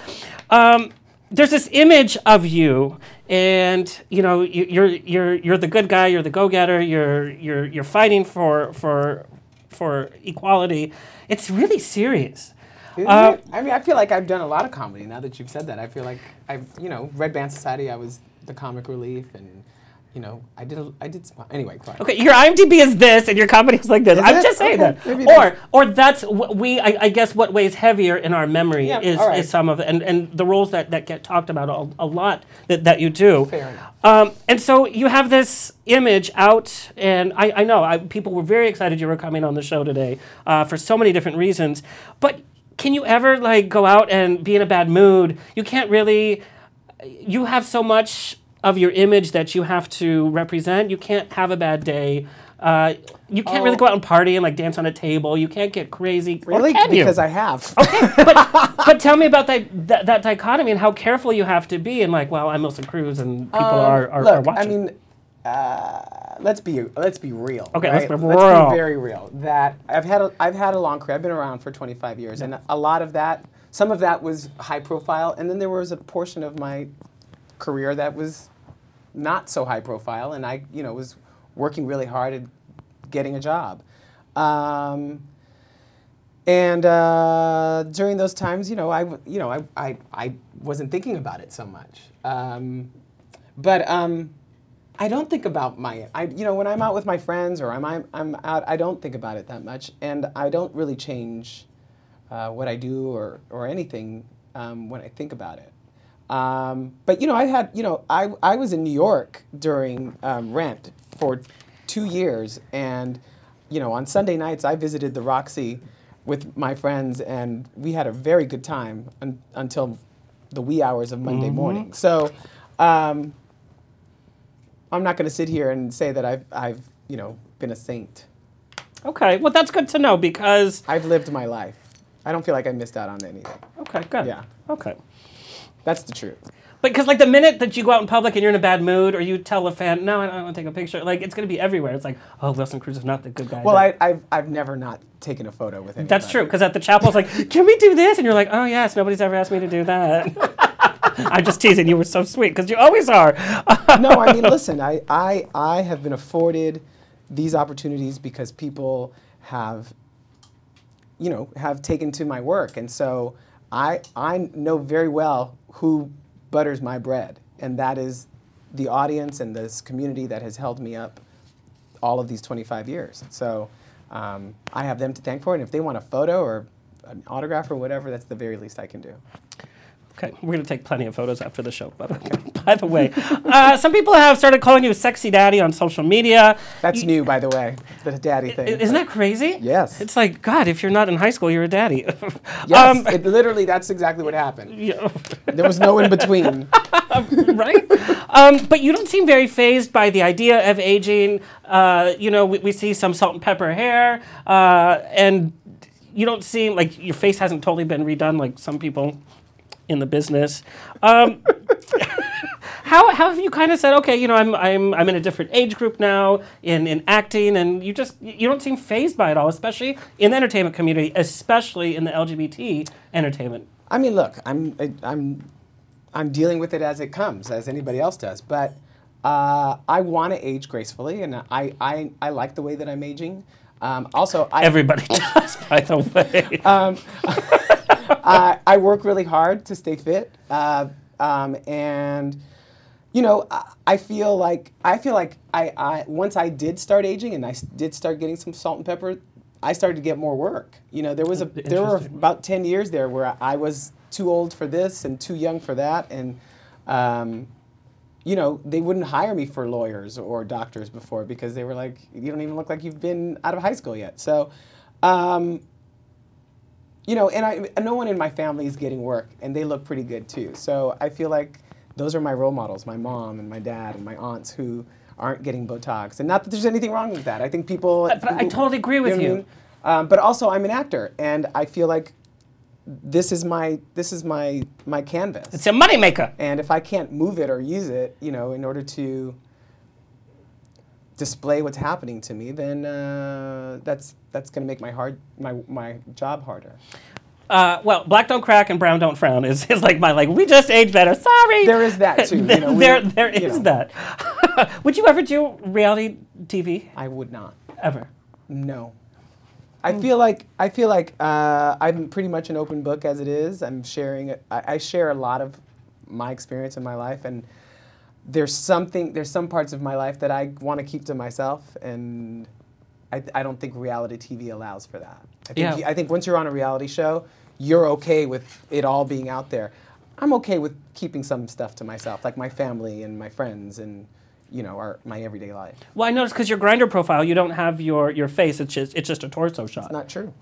Um, there's this image of you, and you know you, you're you're you're the good guy, you're the go-getter, you're you're you're fighting for for for equality. It's really serious. Uh. I mean, I feel like I've done a lot of comedy. Now that you've said that, I feel like I've, you know, Red Band Society. I was the comic relief, and you know, I did, a, I did. Some, anyway, fine. Okay, your IMDb is this, and your comedy is like this. Is I'm it? just saying Okay, that. Or, or that's what we. I, I guess what weighs heavier in our memory Yeah, is, right. is some of it, and, and the roles that, that get talked about a, a lot that, that you do. Fair enough. Um, and so you have this image out, and I, I know I, people were very excited you were coming on the show today uh, for so many different reasons. But can you ever like go out and be in a bad mood? You can't really. You have so much of your image that you have to represent. You can't have a bad day. Uh, you can't really Oh. go out and party and like dance on a table. You can't get crazy. or Really? can you? Because I have. but, but tell me about that, that that dichotomy and how careful you have to be. And like, well, I'm Wilson Cruz, and people are, are, Um, Look, are watching. I mean, uh, let's be let's be real. Okay, right? let's be Let's real. be very real. That I've had a, I've had a long career. I've been around for 25 years, and a lot of that, some of that was high profile, and then there was a portion of my career that was not so high profile, and I, you know, was working really hard at getting a job. Um, and uh, during those times, you know, I, you know, I, I, I wasn't thinking about it so much. Um, but um, I don't think about my, I, you know, when I'm out with my friends or I'm, I'm, I'm out, I don't think about it that much, and I don't really change uh, what I do or, or anything um, when I think about it. Um, but you know, I had, you know, I, I was in New York during um, Rent for two years, and you know, on Sunday nights I visited the Roxy with my friends, and we had a very good time un- until the wee hours of Monday morning. So. Um, I'm not going to sit here and say that I've, I've, you know, been a saint. okay, well, that's good to know because. I've lived my life. I don't feel like I missed out on anything. Okay, good. Yeah. Okay. That's the truth. Because like the minute that you go out in public and you're in a bad mood, or you tell a fan, "No, I don't want to take a picture," like it's going to be everywhere. It's like, "Oh, Wilson Cruz is not the good guy." Well, I, I've, I've never not taken a photo with him. That's true. Because at the chapel, it's like, "Can we do this?" And you're like, "Oh yes, nobody's ever asked me to do that." I'm just teasing. You were so sweet because you always are. no, I mean, listen, I, I, I have been afforded these opportunities because people have, you know, have taken to my work. And so I, I know very well who butters my bread. And that is the audience and this community that has held me up all of these 25 years. So um, I have them to thank for it. And if they want a photo or an autograph or whatever, that's the very least I can do. Okay, we're gonna take plenty of photos after the show. By the way, by the way, uh, some people have started calling you "sexy daddy" on social media. That's You- new, by the way, the daddy thing. Isn't that crazy? Yes. It's like God. If you're not in high school, you're a daddy. Yes, Um, it, literally, that's exactly what happened. yeah, There was no in between. right? um, but you don't seem very phased by the idea of aging. Uh, you know, we, we see some salt and pepper hair, uh, and you don't seem like your face hasn't totally been redone like some people in the business. Um, how, how have you kind of said, okay, you know, I'm, I'm, I'm in a different age group now in, in acting, and you just you don't seem phased by it all, especially in the entertainment community, especially in the LGBT entertainment. I mean, look, I'm, I, I'm, I'm dealing with it as it comes, as anybody else does. But uh, I want to age gracefully, and I, I, I like the way that I'm aging. Um, also, I, Everybody does, by the way. I, I work really hard to stay fit, uh, um, and you know, I, I feel like I feel like I, I once I did start aging and I did start getting some salt and pepper, I started to get more work. You know, there was a there were about ten years there where I was too old for this and too young for that, and um, you know, they wouldn't hire me for lawyers or doctors before because they were like, you don't even look like you've been out of high school yet. So. Um, you know, and I, no one in my family is getting work, and they look pretty good too. So I feel like those are my role models, my mom and my dad and my aunts who aren't getting Botox. And not that there's anything wrong with that. I think people. But I who- totally agree with what I you. mean? Um, but also, I'm an actor, and I feel like this is my this is my my canvas. It's a moneymaker. and if I can't move it or use it, you know, in order to display what's happening to me, then uh, that's that's going to make my hard my my job harder. Uh, well, black don't crack and brown don't frown is, is like my like. We just age better. Sorry. There is that too. You know, there there you know. that. Would you ever do reality TV I would not. ever? No. I feel like I feel like uh, I'm pretty much an open book as it is. I'm sharing. I, I share a lot of my experience in my life, and there's something there's some parts of my life that I want to keep to myself, and I, I don't think reality TV allows for that. I think, Yeah. you- I think once you're on a reality show, you're okay with it all being out there. I'm okay with keeping some stuff to myself, like my family and my friends, and you know, our, my everyday life. Well, I noticed because your Grindr profile, you don't have your, your face. It's just it's just a torso shot. It's Not true.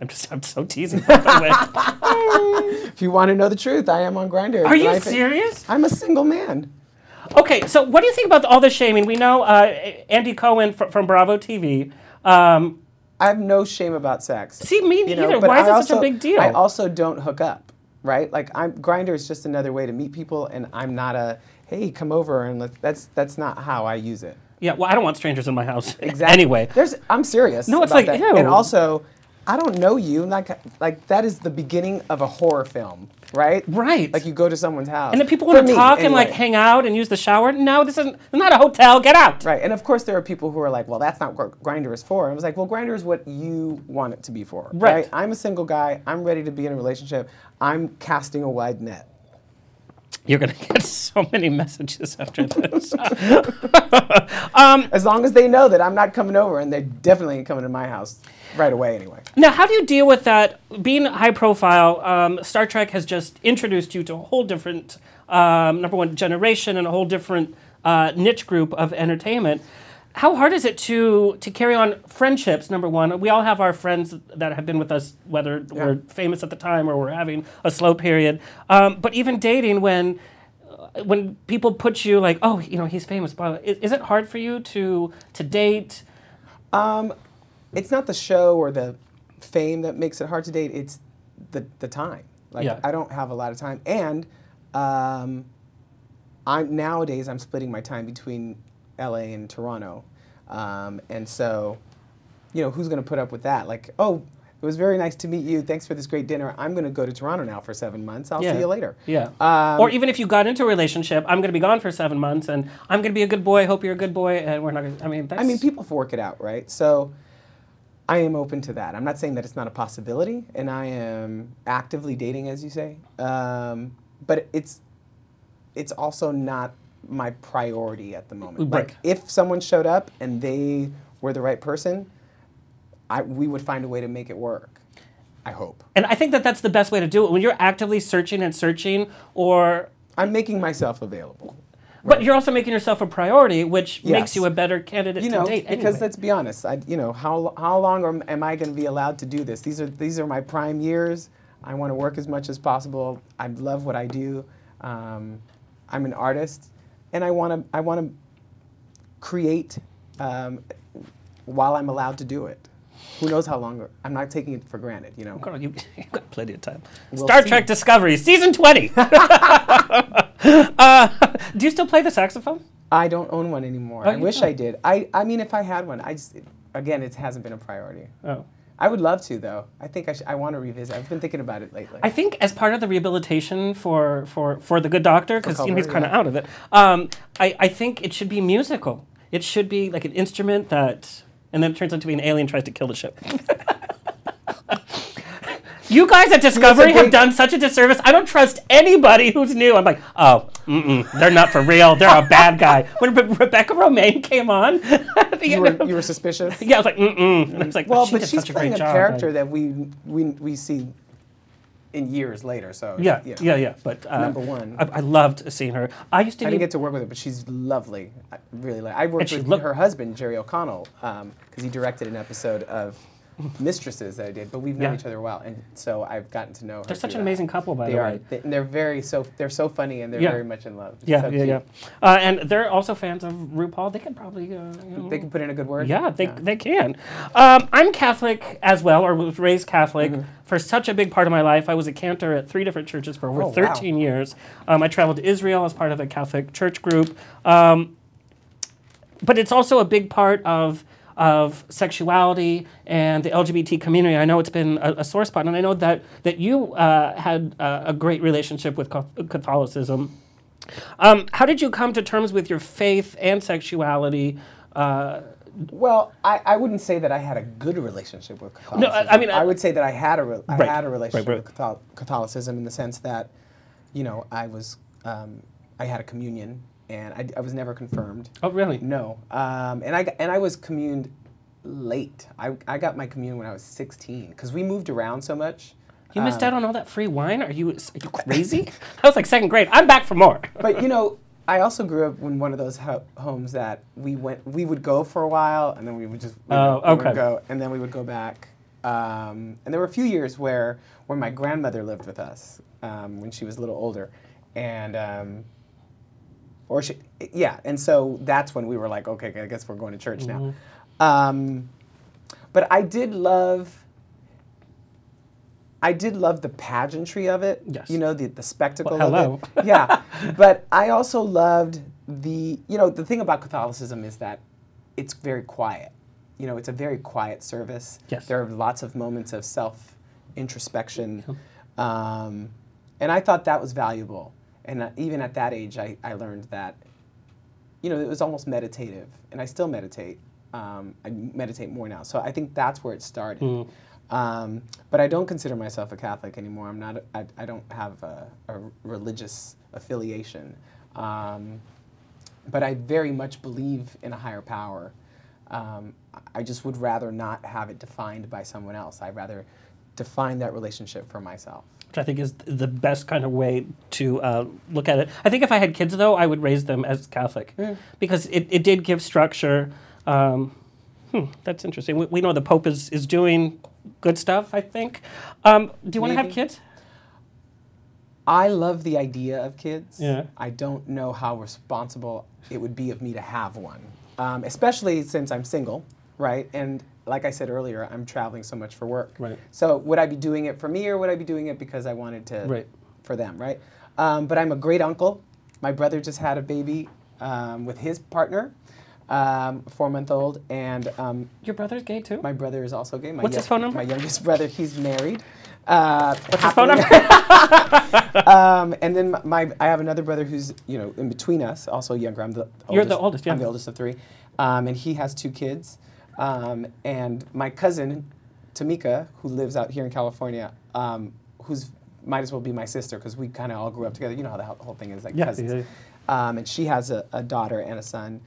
I'm just I'm so teasing. the. If you want to know the truth, I am on Grindr. Are you serious? I'm a single man. Okay, so what do you think about all this shaming? We know uh, Andy Cohen fr- from Bravo TV. Um, I have no shame about sex. see, me you know, neither. but Why is I it such a big deal? I also don't hook up, right? Like I'm Grindr is just another way to meet people, and I'm not a hey, come over and let, that's that's not how I use it. yeah, well, I don't want strangers in my house. Exactly. Anyway, there's I'm serious. No, it's like, that. ew. And also, I don't know you. Like like that is the beginning of a horror film, right? Right. Like you go to someone's house. and then people want to talk and like hang out and use the shower. No, this isn't. It's not a hotel. Get out. Right, and of course there are people who are like, well, that's not what Grindr is for. And I was like, well, Grindr is what you want it to be for. Right. I'm a single guy. I'm ready to be in a relationship. I'm casting a wide net. You're gonna get so many messages after this. As long as they know that I'm not coming over, and they definitely ain't coming to my house right away anyway. now, how do you deal with that? Being high profile, um, Star Trek has just introduced you to a whole different um, number one generation and a whole different uh, niche group of entertainment. How hard is it to to carry on friendships? Number one, we all have our friends that have been with us, whether we're famous at the time or we're having a slow period. Um, but even dating, when uh, when people put you like, oh, you know, he's famous, blah, is, is it hard for you to to date? It's not the show or the fame that makes it hard to date. It's the the time. Like Yeah. I don't have a lot of time, and um, I'm nowadays I'm splitting my time between L.A. and Toronto, um, and so you know who's going to put up with that? Like, oh, it was very nice to meet you. Thanks for this great dinner. I'm going to go to Toronto now for seven months. I'll Yeah. see you later. Yeah. Um, or even if you got into a relationship, I'm going to be gone for seven months, and I'm going to be a good boy. Hope you're a good boy, and we're not. Gonna, I mean, that's. I mean, people work it out, right? So I am open to that. I'm not saying that it's not a possibility, and I am actively dating, as you say. Um, but it's it's also not my priority at the moment. Right. Like, if someone showed up and they were the right person, I we would find a way to make it work. I hope. And I think that that's the best way to do it when you're actively searching and searching, or. I'm making myself available. But you're also making yourself a priority, which makes you a better candidate you to know, date. because anyway. let's be honest, I, you know, how how long am, am I going to be allowed to do this? These are these are my prime years. I want to work as much as possible. I love what I do. Um, I'm an artist, and I want to I want to create um, while I'm allowed to do it. Who knows how long? I'm not taking it for granted, you know. Girl, you, you've got plenty of time. We'll Star see. Trek Discovery, season 20. uh, do you still play the saxophone? I don't own one anymore. Oh, I wish don't? I did. I, I mean, if I had one, I just again, it hasn't been a priority. Oh. I would love to though. I think I, sh- I want to revisit. I've been thinking about it lately. I think as part of the rehabilitation for for, for the good doctor, because you know, he's kind of yeah. out of it. Um, I, I think it should be musical. It should be like an instrument that, and then it turns out to be an alien tries to kill the ship. you guys at Discovery have done such a disservice. I don't trust anybody who's new. I'm like, oh, mm-mm, they're not for real. They're a bad guy. When Re- Rebecca Romijn came on, at the you end were of- you were suspicious. yeah, I was like, mm-mm. And I was like, Well, she but she's such a playing great a job. character Like- that we we we see in years later. So Yeah, know. yeah, yeah. But uh, Number one. I, I loved seeing her. I used to. I didn't get to work with her, but she's lovely. I really like. I worked with look- her husband Jerry O'Connell because he directed an episode of mistresses that I did, but we've known Yeah. each other well, and so I've gotten to know her. They're such an that. amazing couple, by They the are. way. They, and they're very so. They're so funny, and they're Yeah. very much in love. It's Yeah, so yeah, yeah. Uh, and they're also fans of RuPaul. They can probably. Uh, you know, They can put in a good word. Yeah, they, they can. Um, I'm Catholic as well, or was raised Catholic for such a big part of my life. I was a cantor at three different churches for over Mm-hmm. Oh, wow. 13 years. Um, I traveled to Israel as part of a Catholic church group. Um, but it's also a big part of of sexuality and the LGBT community. I know it's been a, a sore spot, and I know that that you uh, had uh, a great relationship with Catholicism. Um, how did you come to terms with your faith and sexuality? Uh, Well, I, I wouldn't say that I had a good relationship with Catholicism. I- I mean, I- I would say that I had a re- I Right, had a relationship right, right. with Cathol- Catholicism in the sense that, you know, I was um, I had a communion and I, I was never confirmed. oh, really? No, um, and I and I was communed late. I, I got my communion when I was 16 because we moved around so much. You Um, missed out on all that free wine? Are you, are you crazy? I was like second grade. I'm back for more. But you know, I also grew up in one of those ho- homes that we went, we would go for a while, and then we would just we Oh, would okay. go, and then we would go back. Um, and there were a few years where where my grandmother lived with us um, when she was a little older, and um, or she, yeah, and so that's when we were like, okay, I guess we're going to church Mm-hmm. now. Um, but I did love. I did love the pageantry of it. Yes. You know, the, the spectacle Well, of it. Yeah. but I also loved the, you know, the thing about Catholicism is that it's very quiet. You know, it's a very quiet service. Yes. There are lots of moments of self introspection. Um, and I thought that was valuable. And uh, even at that age, I, I learned that, you know, it was almost meditative. And I still meditate. Um, I meditate more now. So I think that's where it started. Um, but I don't consider myself a Catholic anymore. I'm not. I, I don't have a, a religious affiliation. Um, but I very much believe in a higher power. Um, I just would rather not have it defined by someone else. I'd rather define that relationship for myself. Which I think is the best kind of way to uh, look at it. I think if I had kids, though, I would raise them as Catholic because it, it did give structure. Um, hmm, that's interesting. We, we know the Pope is, is doing good stuff, I think. Um, do you want to have kids? I love the idea of kids. Yeah. I don't know how responsible it would be of me to have one, um, especially since I'm single, right? And like I said earlier, I'm traveling so much for work. Right. So would I be doing it for me or would I be doing it because I wanted to? Right. For them, right? Um, but I'm a great uncle. My brother just had a baby um, with his partner, um, four month old, and um, Your brother's gay too? my brother is also gay. My What's his phone number? My youngest brother, he's married. Uh, What's his phone number? um, and then my, my, I have another brother who's you know in between us, also younger. I'm the oldest, You're the oldest, yeah. I'm the oldest of three, um, and he has two kids. Um, and my cousin, Tamika, who lives out here in California, um, who's might as well be my sister because we kind of all grew up together. You know how the whole thing is like Yeah, cousins. yeah, Um, and she has a, a daughter and a son.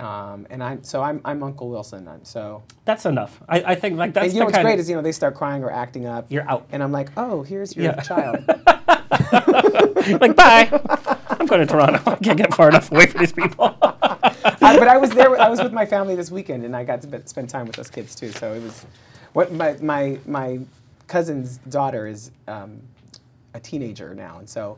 Um, and I'm so I'm, I'm Uncle Wilson. I'm so That's enough. I, I think like that's and you the know what's kind great is you know they start crying or acting up. You're out. And I'm like, oh, here's your Yeah. child. like bye. I'm going to Toronto. I can't get far enough away from these people. I, but I was there. I was with my family this weekend, and I got to spend time with those kids too. So it was, what my my my cousin's daughter is um, a teenager now, and so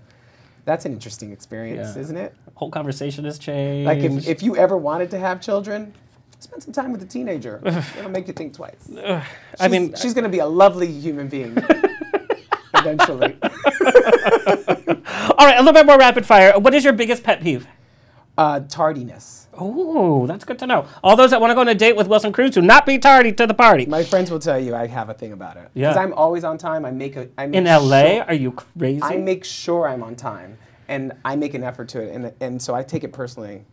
that's an interesting experience, Yeah. isn't it? Whole conversation has changed. Like if, if you ever wanted to have children, spend some time with a teenager. It'll make you think twice. I mean, she's going to be a lovely human being eventually. All right, a little bit more rapid fire. What is your biggest pet peeve? Uh, tardiness. Oh, that's good to know. All those that want to go on a date with Wilson Cruz do not be tardy to the party. My friends will tell you I have a thing about it. Yeah. Because I'm always on time. I make a. I make In LA, sure- are you crazy? I make sure I'm on time, and I make an effort to it, and and so I take it personally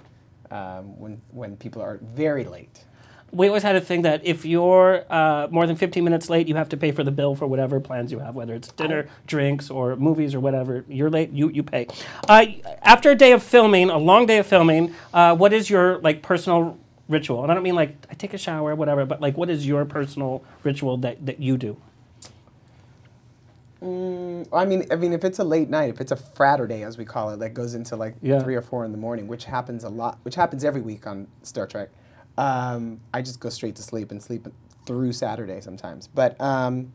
um, when when people are very late. We always had a thing that if you're uh, more than 15 minutes late, you have to pay for the bill for whatever plans you have, whether it's dinner, drinks, or movies or whatever. You're late, you, you pay. Uh, after a day of filming, a long day of filming, uh, what is your like personal ritual? And I don't mean like I take a shower, or whatever, but like what is your personal ritual that, that you do? I mean, I mean, if it's a late night, if it's a Fraturday, as we call it, that goes into like Yeah. three or four in the morning, which happens a lot, which happens every week on Star Trek. Um, I just go straight to sleep and sleep through Saturday sometimes. But um,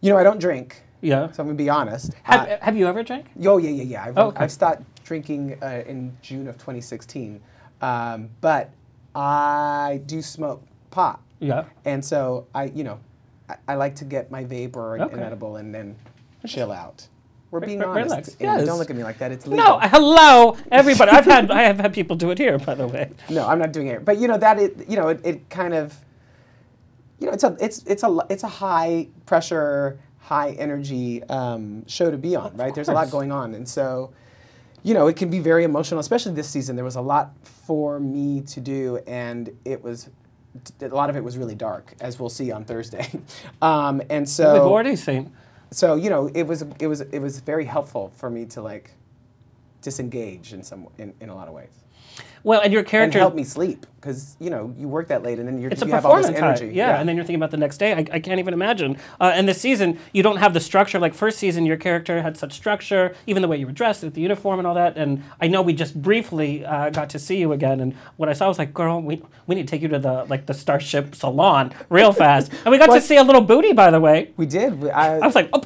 you know, I don't drink. Yeah. So I'm gonna be honest. Have, Uh, have you ever drank? Oh yeah, yeah, yeah. I've, Oh, okay. I've stopped drinking uh, in June of 2016, um, but I do smoke pot. Yeah. And so I, you know, I, I like to get my vape or an edible and then chill out. We're being re- honest. relax. Yes. Don't look at me like that. It's legal. No, hello, everybody. I've had I have had people do it here, by the way. No, I'm not doing it. Here. But you know that it, you know, it, it kind of, you know, it's a it's it's a it's a high pressure, high energy um, show to be on, right? There's a lot going on, and so, you know, it can be very emotional, especially this season. There was a lot for me to do, and it was. A lot of it was really dark, as we'll see on Thursday, um, and so We've already seen. So you know it was it was it was very helpful for me to like disengage in some in, in a lot of ways Well, and your and character. help me sleep because you know you work that late and then you're It's a you have all this performance energy. high. Yeah, and then you're thinking about the next day. I, I can't even imagine. Uh, and this season, you don't have the structure. Like first season, your character had such structure, even the way you were dressed with the uniform and all that. And I know we just briefly uh, got to see you again. And what I saw was like, girl, we, we need to take you to the like the Starship Salon real fast. And we got to see a little booty, by the way. we did. I, I was like, oh,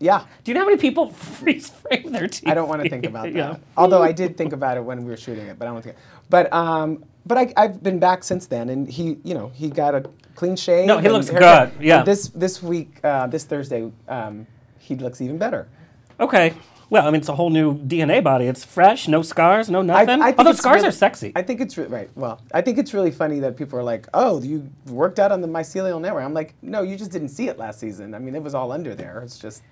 yeah. do you know how many people freeze frame their teeth? I don't want to think about that. Yeah. Although I did think about it when we were shooting it, but I don't think. But um, but I, I've been back since then, and he, you know, he got a clean shave. No, he looks haircut. good, yeah. And This this week, uh, this Thursday, um, he looks even better. Okay. Well, I mean, it's a whole new DNA body. It's fresh, no scars, no nothing. I think Although scars really- are sexy. I think it's re- right. Well, I think it's really funny that people are like, "Oh, you worked out on the mycelial network." I'm like, "No, you just didn't see it last season. I mean, it was all under there. It's just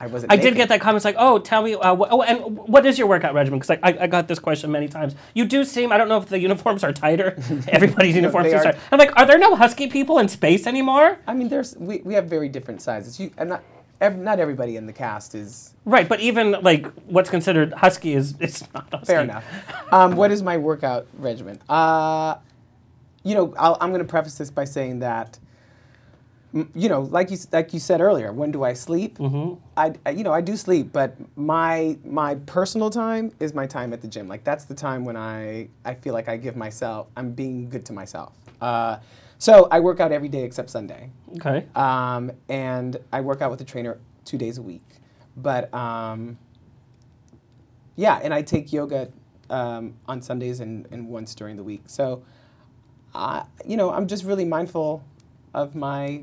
I wasn't." I did get that comment. It's like, oh, tell me, uh, wh- oh, and what is your workout regimen? Because I, I got this question many times. You do seem, I don't know if the uniforms are tighter. Everybody's uniforms are are. tighter. I'm like, are there no husky people in space anymore? I mean, there's we, we have very different sizes. You and not ev- not everybody in the cast is Right, but even like what's considered husky is it's not husky. fair enough. Um, what is my workout regimen? Uh, you know, I'll, I'm going to preface this by saying that. You know, like you like you said earlier, when do I sleep? Mm-hmm. I, I- you know I do sleep, but my my personal time is my time at the gym. Like that's the time when I I feel like I give myself I'm being good to myself. Uh, so I work out every day except Sunday. Okay. Um, and I work out with a trainer two days a week. But um, yeah, and I take yoga um, on Sundays and, and once during the week. So, uh, you know, I'm just really mindful of my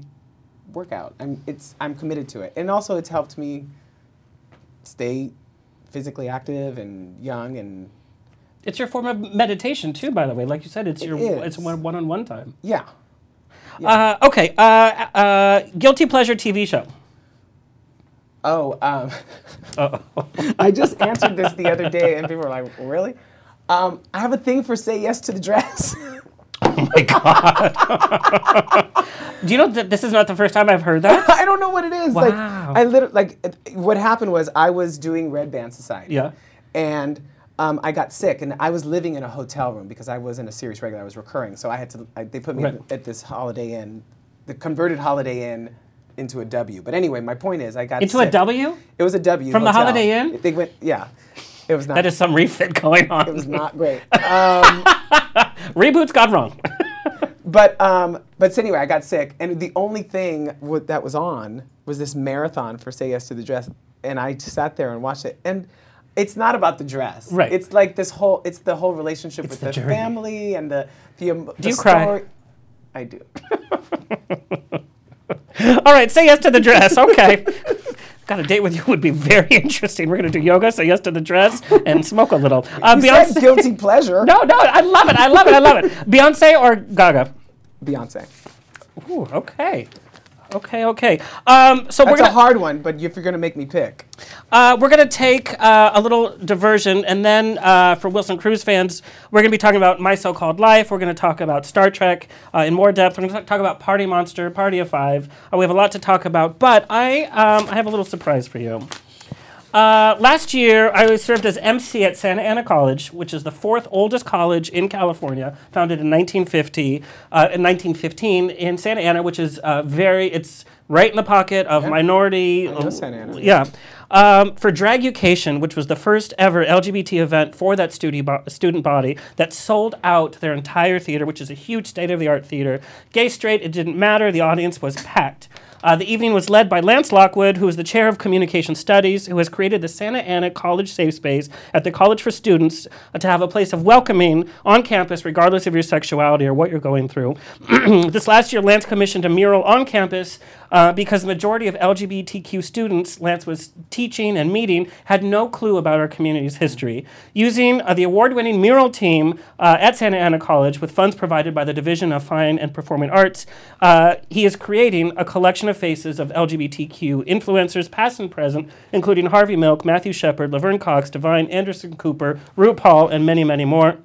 workout. I'm, it's, I'm committed to it. And also, it's helped me stay physically active and young and It's your form of meditation too, by the way. Like you said, it's your is. it's one one on one time. yeah. Uh, okay. Uh, uh, guilty pleasure TV show. Oh, um, I just answered this the other day, and people were like, "Really?" Um, I have a thing for "Say Yes to the Dress." Do you know that this is not the first time I've heard that? I don't know what it is. Like, Wow. I literally like it- what happened was I was doing Red Band Society. Yeah. And um, I got sick, and I was living in a hotel room because I wasn't a serious regular. I was recurring, so I had to. I, they put me Right. at, at this Holiday Inn, the converted Holiday Inn, into a W. But anyway, my point is, I got Into a sick. W? It was a W From the hotel. Holiday Inn? They went, yeah. It was not. That is some refit going on. It was not great. Um, Reboots got wrong. But um, but so anyway, I got sick, and the only thing w- that was on was this marathon for Say Yes to the Dress, and I sat there and watched it, and it's not about the dress, Right. It's like this whole, it's the whole relationship It's with the the, family and the the. Um, Do you cry? I do. All right, say yes to the dress. Okay. Got a date with you would be very interesting. We're gonna do yoga, say yes to the dress, and smoke a little. Uh, You said guilty pleasure. No, no, I love it. I love it. I love it. Beyonce or Gaga? Beyonce. Ooh, okay. Okay, okay. Um, so we're That's gonna a hard one, but if you're gonna make me pick, uh, we're gonna take uh, a little diversion, and then uh, for Wilson Cruz fans, we're gonna be talking about My So-Called Life. We're gonna talk about Star Trek uh, in more depth. We're gonna talk about Party Monster, Party of Five. Uh, we have a lot to talk about, but I um, I have a little surprise for you. Uh, last year, I served as MC at Santa Ana College, which is the fourth oldest college in California, founded in 1950, uh, in 1915 in Santa Ana, which is uh, very, it's right in the pocket of Yeah. minority. I know Santa Ana. Yeah. Um, for Dragucation, which was the first ever LGBT event for that bo- student body that sold out their entire theater, which is a huge state of the art theater. Gay, straight, it didn't matter. The audience was packed. Uh, the evening was led by Lance Lockwood, who is the chair of communication studies, who has created the Santa Ana College Safe Space at the College for Students uh, to have a place of welcoming on campus, regardless of your sexuality or what you're going through. this last year, Lance commissioned a mural on campus uh, because the majority of LGBTQ students Lance was teaching and meeting had no clue about our community's history. Using uh, the award winning mural team uh, at Santa Ana College with funds provided by the Division of Fine and Performing Arts, uh, he is creating a collection faces of LGBTQ influencers, past and present, including Harvey Milk, Matthew Shepard, Laverne Cox, Divine, Anderson Cooper, RuPaul, and many, many more.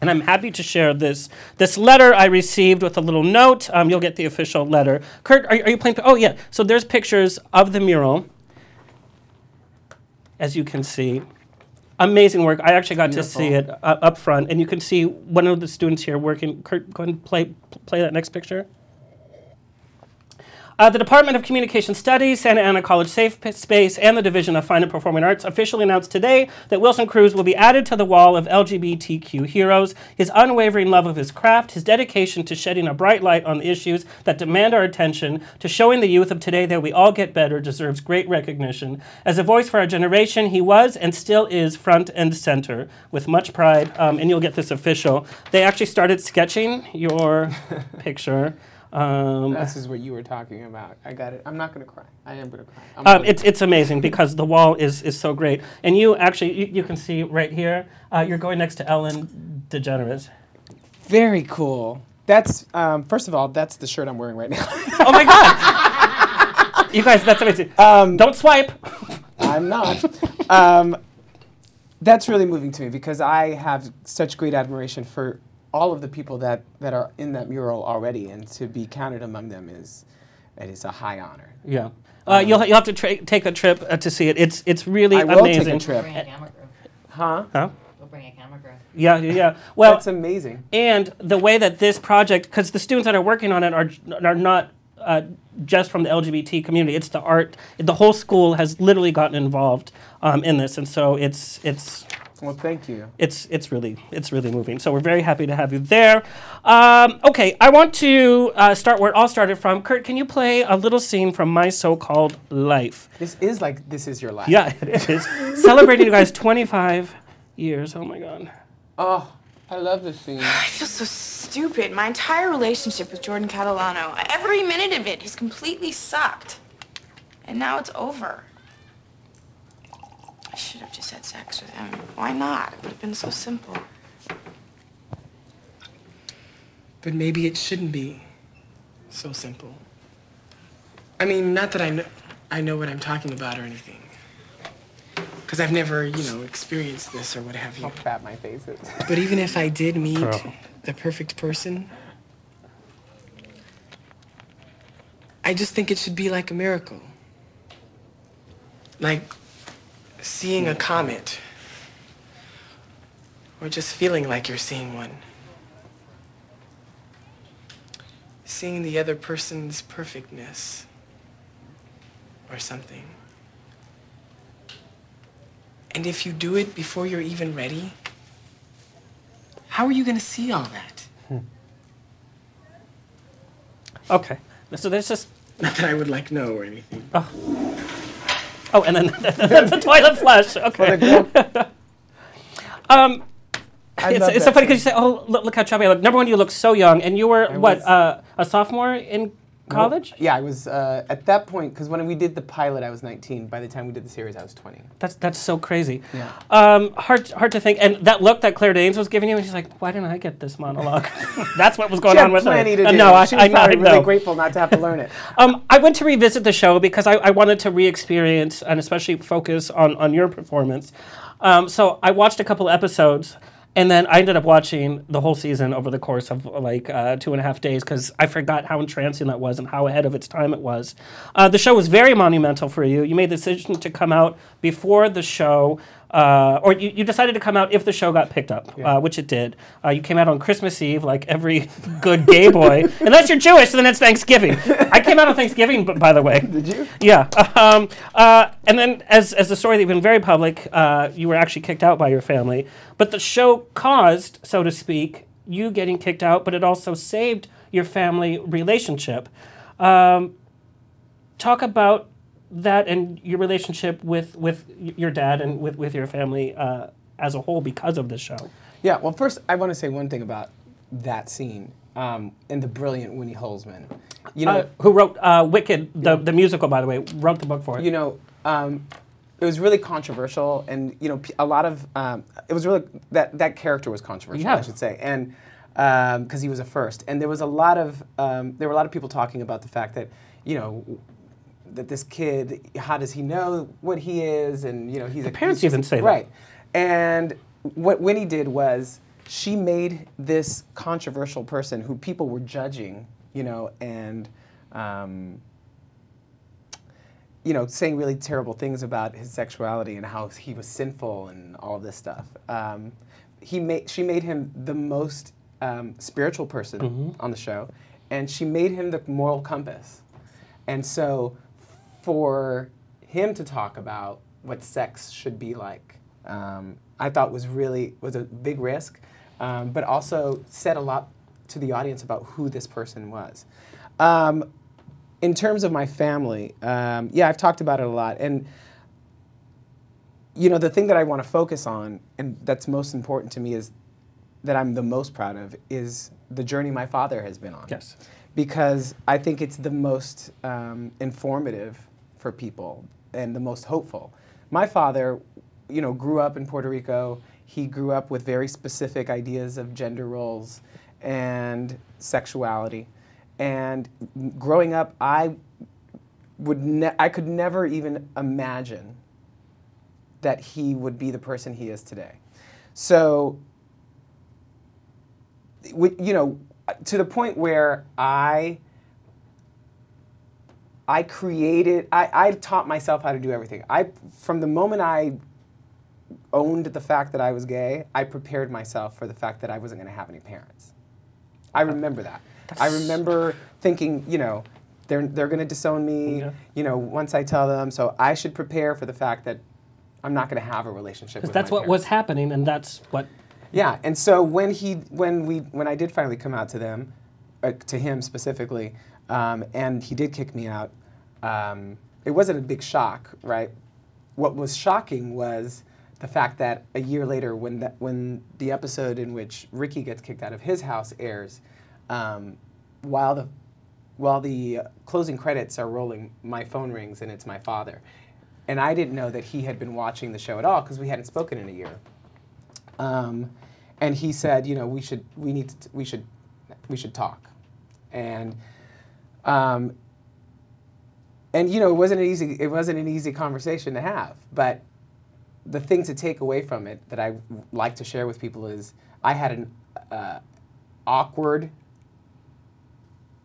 And I'm happy to share this this letter I received with a little note. Um, you'll get the official letter. Kurt, are, are you playing? Oh yeah. So there's pictures of the mural, as you can see. Amazing work. I actually got to see it uh, up front, and you can see one of the students here working. Kurt, go ahead and play play that next picture. Uh, the Department of Communication Studies, Santa Ana College Safe P- Space, and the Division of Fine and Performing Arts officially announced today that Wilson Cruz will be added to the wall of LGBTQ heroes. His unwavering love of his craft, his dedication to shedding a bright light on the issues that demand our attention, to showing the youth of today that we all get better, deserves great recognition. As a voice for our generation, he was and still is front and center with much pride, um, and you'll get this official. They actually started sketching your picture. Um, This is what you were talking about. I got it. I'm not gonna cry. I am gonna cry. Um, gonna- it's, it's amazing because the wall is, is so great. And you actually, you, you can see right here, uh, you're going next to Ellen DeGeneres. very cool. That's um, first of all, that's the shirt I'm wearing right now. Oh my God! you guys, that's amazing. Um, Don't swipe. I'm not. um, that's really moving to me because I have such great admiration for all of the people that, that are in that mural already, and to be counted among them is it is a high honor. Yeah. Uh, you'll, you'll have to tra- take a trip uh, to see it. It's, it's really I will amazing. take a trip. Bring a camera crew. Huh? Huh? We'll bring a camera crew. Yeah, yeah, yeah. Well, That's amazing. and the way that this project, because the students that are working on it are, are not uh, just from the LGBT community. It's the art. The whole school has literally gotten involved um, in this, and so it's it's Well, thank you. it's it's really it's really moving. So we're very happy to have you there. Um, okay, I want to uh, start where it all started from. Kurt, can you play a little scene from my so-called life? This is like this is your life. Yeah, it is celebrating you guys 25 years. Oh my God. Oh, I love this scene. I feel so stupid. My entire relationship with Jordan Catalano, every minute of it has completely sucked. And now it's over. I should have just had sex with him. Why not? It would have been so simple. But maybe it shouldn't be so simple. I mean, not that I know, I know what I'm talking about or anything. Because I've never, you know, experienced this or what have you. How fat my face is. But even if I did meet Bro. the perfect person, I just think it should be like a miracle. Like seeing a comet. Or just feeling like you're seeing one. Seeing the other person's perfectness. Or something. And if you do it before you're even ready, how are you going to see all that? Hmm. Okay. So there's just Not that I would like know or anything. oh, and then the toilet flush. Okay. um, it's, it's so funny because you say, "Oh, look, look how chubby I look." Number one, you look so young, and you were what was- uh, a sophomore in college. Yeah, I was uh, at that point because when we did the pilot, I was 19. By the time we did the series, I was 20. That's that's so crazy. Yeah. Um, hard hard to think. And that look that Claire Danes was giving you, and she's like, "Why didn't I get this monologue?" That's what was going She on had with plenty her. to Uh, do. no, I, she was I, know, probably I really know. grateful not to have to learn it. Um, I went to revisit the show because I, I wanted to re-experience and especially focus on, on your performance. Um, so I watched a couple episodes, and then I ended up watching the whole season over the course of like uh, two and a half days because I forgot how entrancing that was and how ahead of its time it was. Uh, the show was very monumental for you. You made the decision to come out before the show. Uh, or you, you decided to come out if the show got picked up, uh, which it did. Uh, you came out on Christmas Eve, like every good gay boy. Unless you're Jewish, then it's Thanksgiving. I came out on Thanksgiving, by the way. Did you? Yeah. Um, uh, and then, as, as the story that you've been very public, uh, you were actually kicked out by your family. But the show caused, so to speak, you getting kicked out, but it also saved your family relationship. Um, talk about that and your relationship with, with your dad and with, with your family uh, as a whole because of the show. Yeah, well, first, I want to say one thing about that scene um, and the brilliant Winnie Holzman. You know, Uh, who wrote uh, Wicked, the, the musical, by the way, wrote the book for it. you know, um, it was really controversial, and you know, a lot of um, it was really that that character was controversial, Yeah. I should say, and because he was a first, and there was a lot of um, there were a lot of people talking about the fact that you know that this kid, how does he know what he is, and you know, he's the parents even say that. right, and what Winnie did was she made this controversial person who people were judging, you know, and. Um, you know, saying really terrible things about his sexuality and how he was sinful and all this stuff. Um, he made, she made him the most um, spiritual person on the show, and she made him the moral compass. And so, for him to talk about what sex should be like, um, I thought was really was a big risk, um, but also said a lot to the audience about who this person was. Um, in terms of my family, um, yeah, I've talked about it a lot, and you know, the thing that I want to focus on, and that's most important to me, is that I'm the most proud of, is the journey my father has been on. Yes. Because I think it's the most um, informative for people and the most hopeful. My father, you know, grew up in Puerto Rico. He grew up with very specific ideas of gender roles and sexuality. And growing up, I would ne- I could never even imagine that he would be the person he is today. So, you know, to the point where I I created, I, I taught myself how to do everything. I, from the moment I owned the fact that I was gay, I prepared myself for the fact that I wasn't going to have any parents. I remember that. I remember thinking, you know, they're, they're going to disown me, Yeah. you know, once I tell them. So I should prepare for the fact that I'm not going to have a relationship Because that's what parents. was happening, and that's what Yeah, and so when he, when we, when I did finally come out to them, uh, to him specifically, um, and he did kick me out, um, it wasn't a big shock, right? What was shocking was the fact that a year later, when that, when the episode in which Ricky gets kicked out of his house airs, um, while the while the closing credits are rolling, my phone rings and it's my father, and I didn't know that he had been watching the show at all because we hadn't spoken in a year. Um, and he said, you know, we should, we need to, we should, we should talk. And, um, and you know, it wasn't an easy, it wasn't an easy conversation to have. But the thing to take away from it that I like to share with people is, I had an uh, awkward,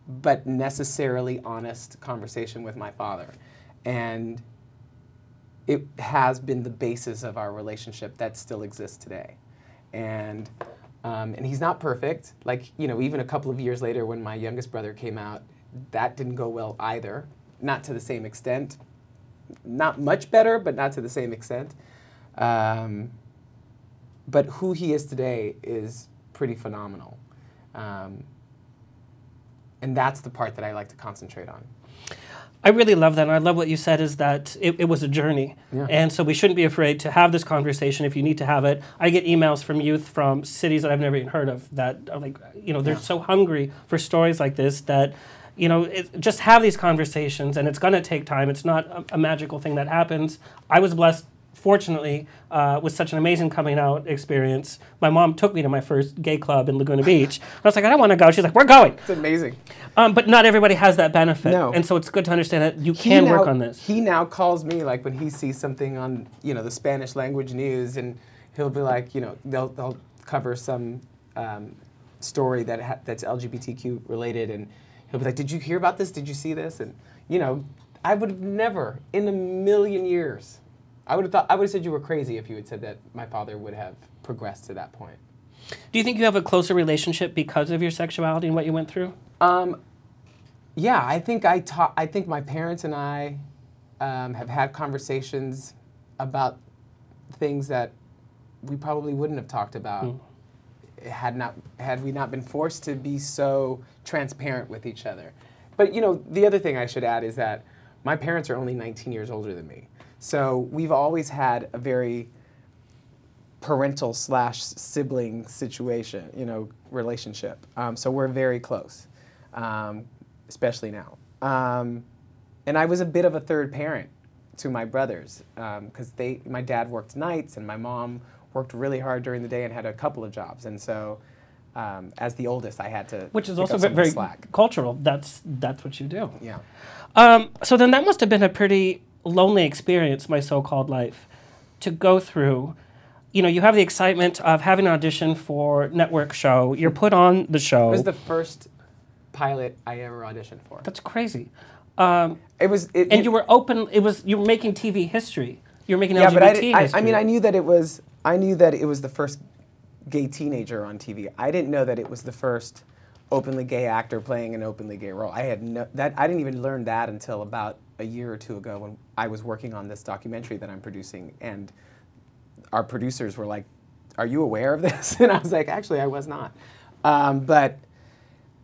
but necessarily honest conversation with my father, and it has been the basis of our relationship that still exists today. And um, and he's not perfect. Like you know, even a couple of years later, when my youngest brother came out, that didn't go well either. Not to the same extent. Not much better, but not to the same extent. Um, but who he is today is pretty phenomenal. Um, and that's the part that I like to concentrate on. I really love that. And I love what you said is that it, it was a journey. Yeah. And so we shouldn't be afraid to have this conversation if you need to have it. I get emails from youth from cities that I've never even heard of that are like, you know, they're so hungry for stories like this that, you know, it, just have these conversations and it's going to take time. It's not a, a magical thing that happens. I was blessed. Fortunately, uh, with such an amazing coming out experience, my mom took me to my first gay club in Laguna Beach. I was like, I don't want to go. She's like, We're going. It's amazing. Um, but not everybody has that benefit. No. And so it's good to understand that you He can now- work on this. He now calls me like when he sees something on you know the Spanish language news, and he'll be like, you know, they'll they'll cover some um, story that ha- that's LGBTQ related, and he'll be like, "Did you hear about this? Did you see this?" And you know, I would have never in a million years, I would have thought I would have said you were crazy if you had said that my father would have progressed to that point. Do you think you have a closer relationship because of your sexuality and what you went through? Yeah, I think I ta- I think my parents and I um, have had conversations about things that we probably wouldn't have talked about had not had we not been forced to be so transparent with each other. But you know, the other thing I should add is that my parents are only 19 years older than me, so we've always had a very parental slash sibling situation, you know, relationship. Um, so we're very close, um, especially now. Um, and I was a bit of a third parent to my brothers because they, my dad worked nights and my mom worked really hard during the day and had a couple of jobs. And so, um, as the oldest, I had to Which is also very slack. cultural. That's that's what you do. Yeah. Um, so then that must have been a pretty lonely experience, my so-called life, to go through. You know, you have the excitement of having an audition for network show. You're put on the show. It was the first pilot I ever auditioned for. That's crazy. Um, It was, it, and it- you were open. It was you were making TV history. You were making yeah, LGBT but I, didn't- I, history. I mean, I knew that it was. I knew that it was the first gay teenager on TV. I didn't know that it was the first openly gay actor playing an openly gay role. I had no that. I didn't even learn that until about a year or two ago when I was working on this documentary that I'm producing, and our producers were like, "Are you aware of this?" And I was like, "Actually, I was not." Um, but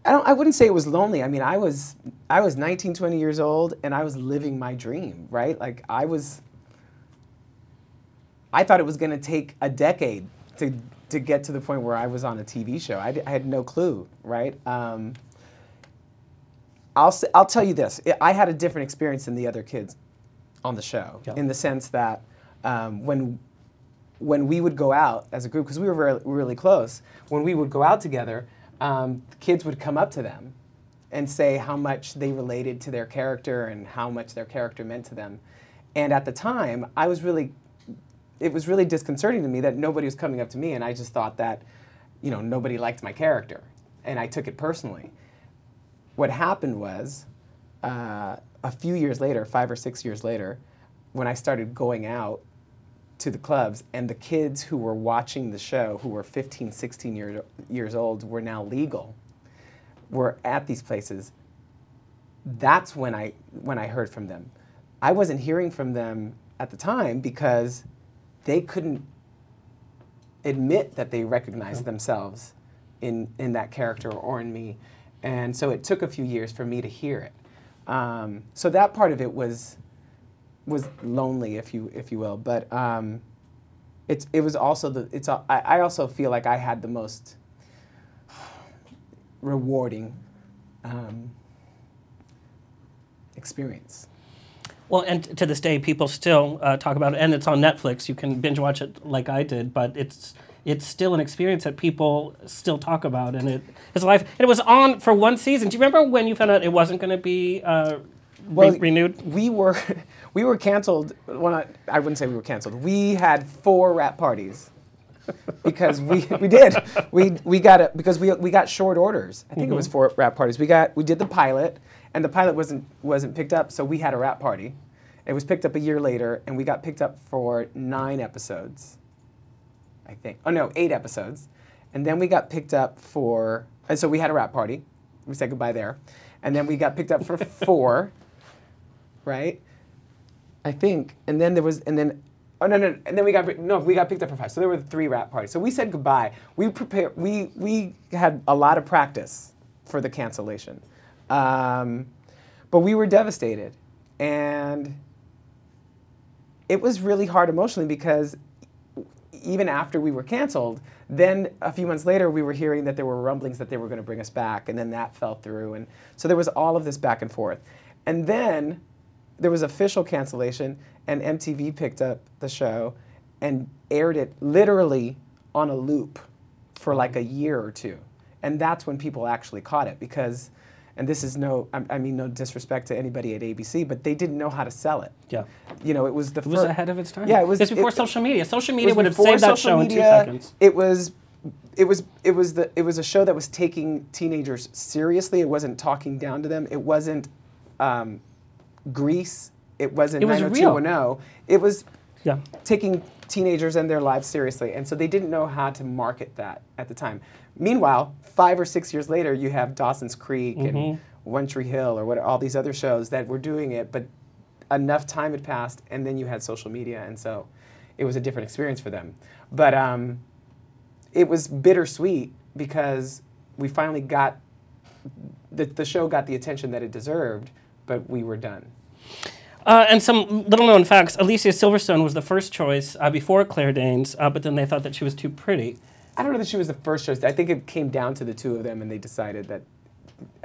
I don't. I wouldn't say it was lonely. I mean, I was. I was 19, 20 years old, and I was living my dream. Right? Like I was. I thought it was going to take a decade to to get to the point where I was on a TV show. I, I had no clue. Right? Um, I'll I'll tell you this. I- I had a different experience than the other kids on the show, Yeah. in the sense that um, when when we would go out as a group, because we were very, really close, when we would go out together, um, kids would come up to them and say how much they related to their character and how much their character meant to them. And at the time, I was really, it was really disconcerting to me that nobody was coming up to me, and I just thought that, you know, nobody liked my character, and I took it personally. What happened was, uh, a few years later, five or six years later, when I started going out to the clubs and the kids who were watching the show who were 15 16 year, years old were now legal were at these places that's when i when i heard from them i wasn't hearing from them at the time because they couldn't admit that they recognized themselves in in that character or in me and so it took a few years for me to hear it um, so that part of it was was lonely, if you if you will. But um, it's it was also the it's a- I, I also feel like I had the most rewarding um, experience. Well, and to this day, people still uh, talk about it, and it's on Netflix. You can binge watch it like I did, but it's it's still an experience that people still talk about, and it is life. And it was on for one season. Do you remember when you found out it wasn't going to be uh, re- renewed? We were we were canceled. Well, not, I wouldn't say we were canceled. We had four rap parties because we, we did we we got it because we we got short orders. I think it was four rap parties. We got we did the pilot and the pilot wasn't wasn't picked up, so we had a rap party. It was picked up a year later, and we got picked up for nine episodes. I think. Oh no, eight episodes, and then we got picked up for. And so we had a rap party. We said goodbye there, and then we got picked up for four. right? I think, and then there was, and then, oh no, no, and then we got no, we got picked up for five. So there were three rap parties. So we said goodbye. We prepared. We we had a lot of practice for the cancellation, um, but we were devastated, and it was really hard emotionally because even after we were canceled, then a few months later we were hearing that there were rumblings that they were going to bring us back, and then that fell through, and so there was all of this back and forth, and then there was official cancellation, and MTV picked up the show and aired it literally on a loop for like a year or two, and that's when people actually caught it because. And this is no, I I mean, no disrespect to anybody at ABC, but they didn't know how to sell it. Yeah. You know, it was the It was ahead of its time. Yeah, it was It's before it- social media. Social media would have saved that show in two seconds. It was, it was, it was the, it was a show that was taking teenagers seriously. It wasn't talking down to them. It wasn't um, Grease. It wasn't It was real. It was Yeah. taking teenagers and their lives seriously, and so they didn't know how to market that at the time. Meanwhile, five or six years later, you have Dawson's Creek and One Tree Hill or what all these other shows that were doing it, but enough time had passed, and then you had social media, and so it was a different experience for them. But um, it was bittersweet because we finally got the, the show got the attention that it deserved, but we were done. Uh, and some little known facts Alicia Silverstone was the first choice uh, before Claire Danes, uh, but then they thought that she was too pretty. I don't know that she was the first choice. I think it came down to the two of them, and they decided that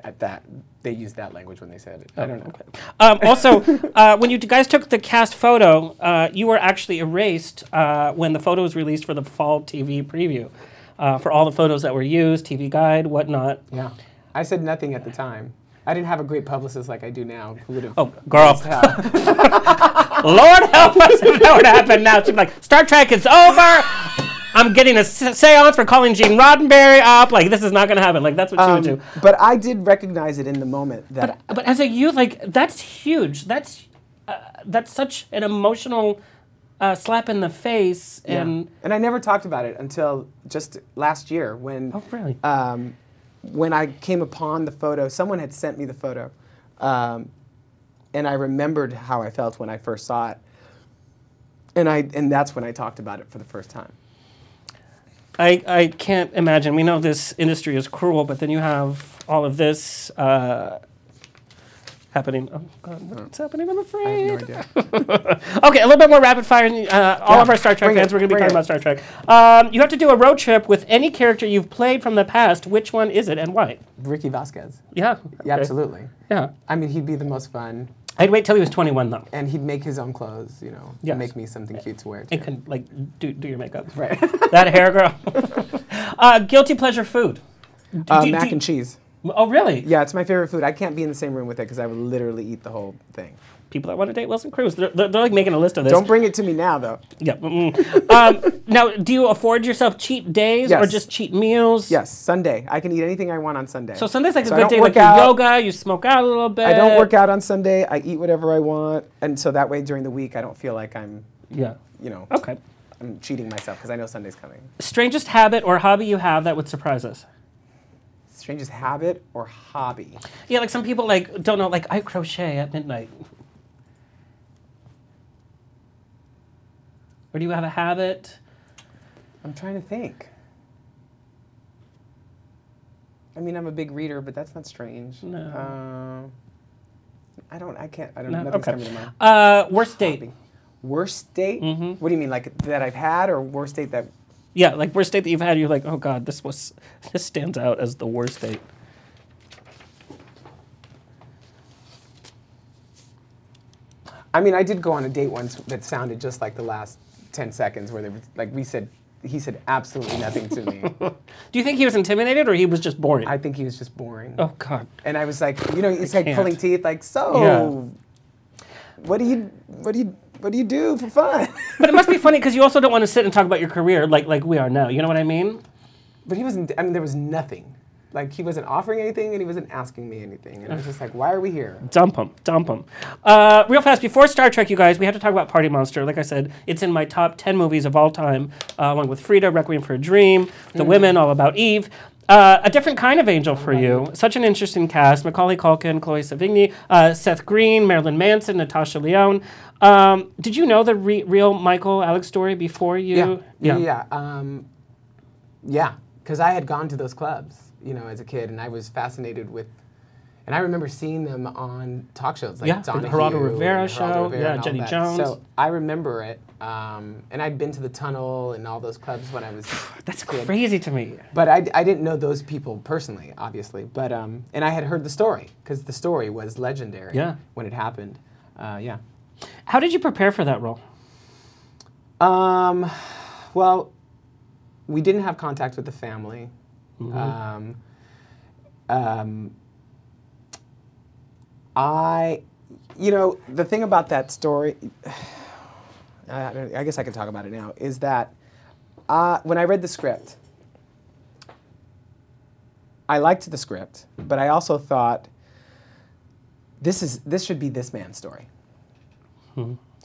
at that they used that language when they said it. I don't know. Um, also, uh, when you guys took the cast photo, uh, you were actually erased uh, when the photo was released for the fall TV preview. Uh, for all the photos that were used, TV guide, whatnot. Yeah, I said nothing at the time. I didn't have a great publicist like I do now. Who would have? Oh, girl. Lord help us if that would happen now. She'd be like, Star Trek is over. I'm getting a se- seance for calling Gene Roddenberry up. Like, this is not going to happen. Like, that's what she would do. but I did recognize it in the moment that But as a youth, like, that's huge. That's uh, that's such an emotional uh, slap in the face. Yeah. And and I never talked about it until just last year when Oh, really? um, when I came upon the photo. Someone had sent me the photo, um, and I remembered how I felt when I first saw it. And I and that's when I talked about it for the first time. I, I can't imagine. We know this industry is cruel, but then you have all of this uh, happening. Oh, God, what's happening? I'm I afraid. have no idea. Okay, a little bit more rapid fire. Uh, all Yeah, of our Star Trek bring fans, it, we're going to be bring talking it. about Star Trek. Um, you have to do a road trip with any character you've played from the past. Which one is it and why? Ricky Vasquez. Yeah. Yeah, absolutely. Yeah. I mean, he'd be the most fun, I'd wait till he was 21, though. and he'd make his own clothes. You know, Yes. make me something cute to wear. Too. And can, like, do, do your makeup. Right. That hair girl. uh, guilty pleasure food. uh, do- mac do- and cheese. Oh, really? Yeah, it's my favorite food. I can't be in the same room with it because I would literally eat the whole thing. People that want to date Wilson Cruz, they're, they're, they're like making a list of this. Don't bring it to me now, though. Yeah. um, now, do you afford yourself cheat days or just cheat meals? Yes, Sunday. I can eat anything I want on Sunday. So Sunday's like So a good day, like out. yoga, you smoke out a little bit. I don't work out on Sunday. I eat whatever I want, and so that way during the week I don't feel like I'm, Yeah. you know, Okay. I'm cheating myself because I know Sunday's coming. Strangest habit or hobby you have that would surprise us? Strangest habit or hobby? Yeah, like some people like don't know. Like I crochet at midnight. Or do you have a habit? I'm trying to think. I mean, I'm a big reader, but that's not strange. No. Uh, I don't. I can't. I don't. No? Nothing's Okay. coming to mind. Uh, worst date. Hobby. Worst date? Mm-hmm. What do you mean, like that I've had, or worst date that? Yeah, like worst date that you've had. You're like, oh god, this was this stands out as the worst date. I mean, I did go on a date once that sounded just like the last ten seconds, where they were like we said. He said absolutely nothing to me. Do you think he was intimidated or he was just boring? I think he was just boring. oh god. And I was like, you know, it's like can't. pulling teeth. Like, so, Yeah. what do you, what do you, what do you do for fun? But it must be funny because you also don't want to sit and talk about your career like like we are now. You know what I mean? but he wasn't. I mean, there was nothing. Like he wasn't offering anything, and he wasn't asking me anything. And I was just like, why are we here? Dump him, dump him. Uh, real fast, before Star Trek, you guys, we have to talk about Party Monster. Like I said, it's in my top 10 movies of all time, uh, along with Frida, Requiem for a Dream, The Women, All About Eve. Uh, a different kind of angel for you. Such an interesting cast. Macaulay Culkin, Chloe Sevigny, uh, Seth Green, Marilyn Manson, Natasha Lyonne. Um, did you know the re- real Michael Alig story before you? Yeah, yeah, yeah. Um, yeah, because I had gone to those clubs, you know, as a kid, and I was fascinated with. And I remember seeing them on talk shows like Yeah, the Donahue Geraldo and Rivera Geraldo show, Rivera yeah, Jenny. Jones. So I remember it, um, and I'd been to the Tunnel and all those clubs when I was. That's crazy to me. But I, I didn't know those people personally, obviously. But um, and I had heard the story because the story was legendary. Yeah. When it happened, uh, yeah. How did you prepare for that role? Um, well, we didn't have contact with the family. Um, um, I, you know, the thing about that story, I, I guess I can talk about it now, is that uh, when I read the script, I liked the script, but I also thought this is this should be this man's story.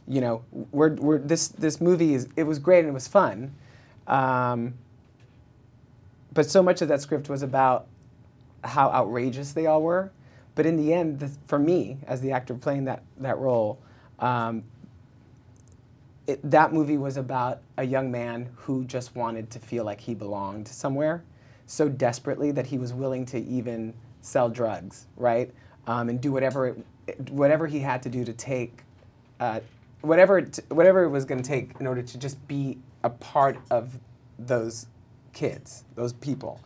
You know, we're, we're this this movie is it was great and it was fun, um, but so much of that script was about how outrageous they all were. but in the end, the, for me as the actor playing that that role, um, it, that movie was about a young man who just wanted to feel like he belonged somewhere so desperately that he was willing to even sell drugs, right? Um, and do whatever it, whatever he had to do to take uh, whatever it, whatever it was going to take in order to just be a part of those kids, those people.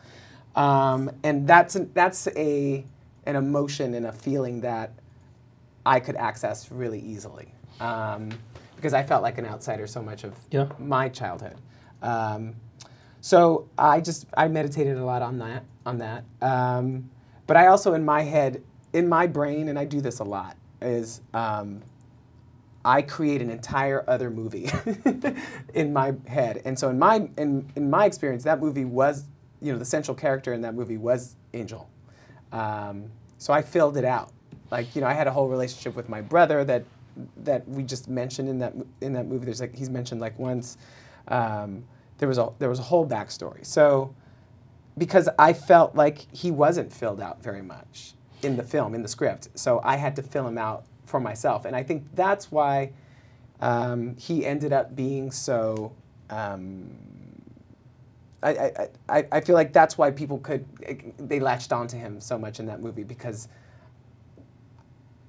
Um, and that's that's a an emotion and a feeling that I could access really easily um, because I felt like an outsider so much of Yeah. my childhood. Um, so I just I meditated a lot on that on that. Um, but I also in my head, in my brain, and I do this a lot, is um, I create an entire other movie in my head. And so in my in, in my experience, that movie was, you know, the central character in that movie was Angel. Um, so I filled it out. Like, you know, I had a whole relationship with my brother that that we just mentioned in that in that movie. There's like he's mentioned like once. Um, there was a there was a whole backstory. So because I felt like he wasn't filled out very much in the film, in the script. So I had to fill him out for myself. And I think that's why um, he ended up being so. Um, I, I, I, I feel like that's why people could, they latched onto him so much in that movie because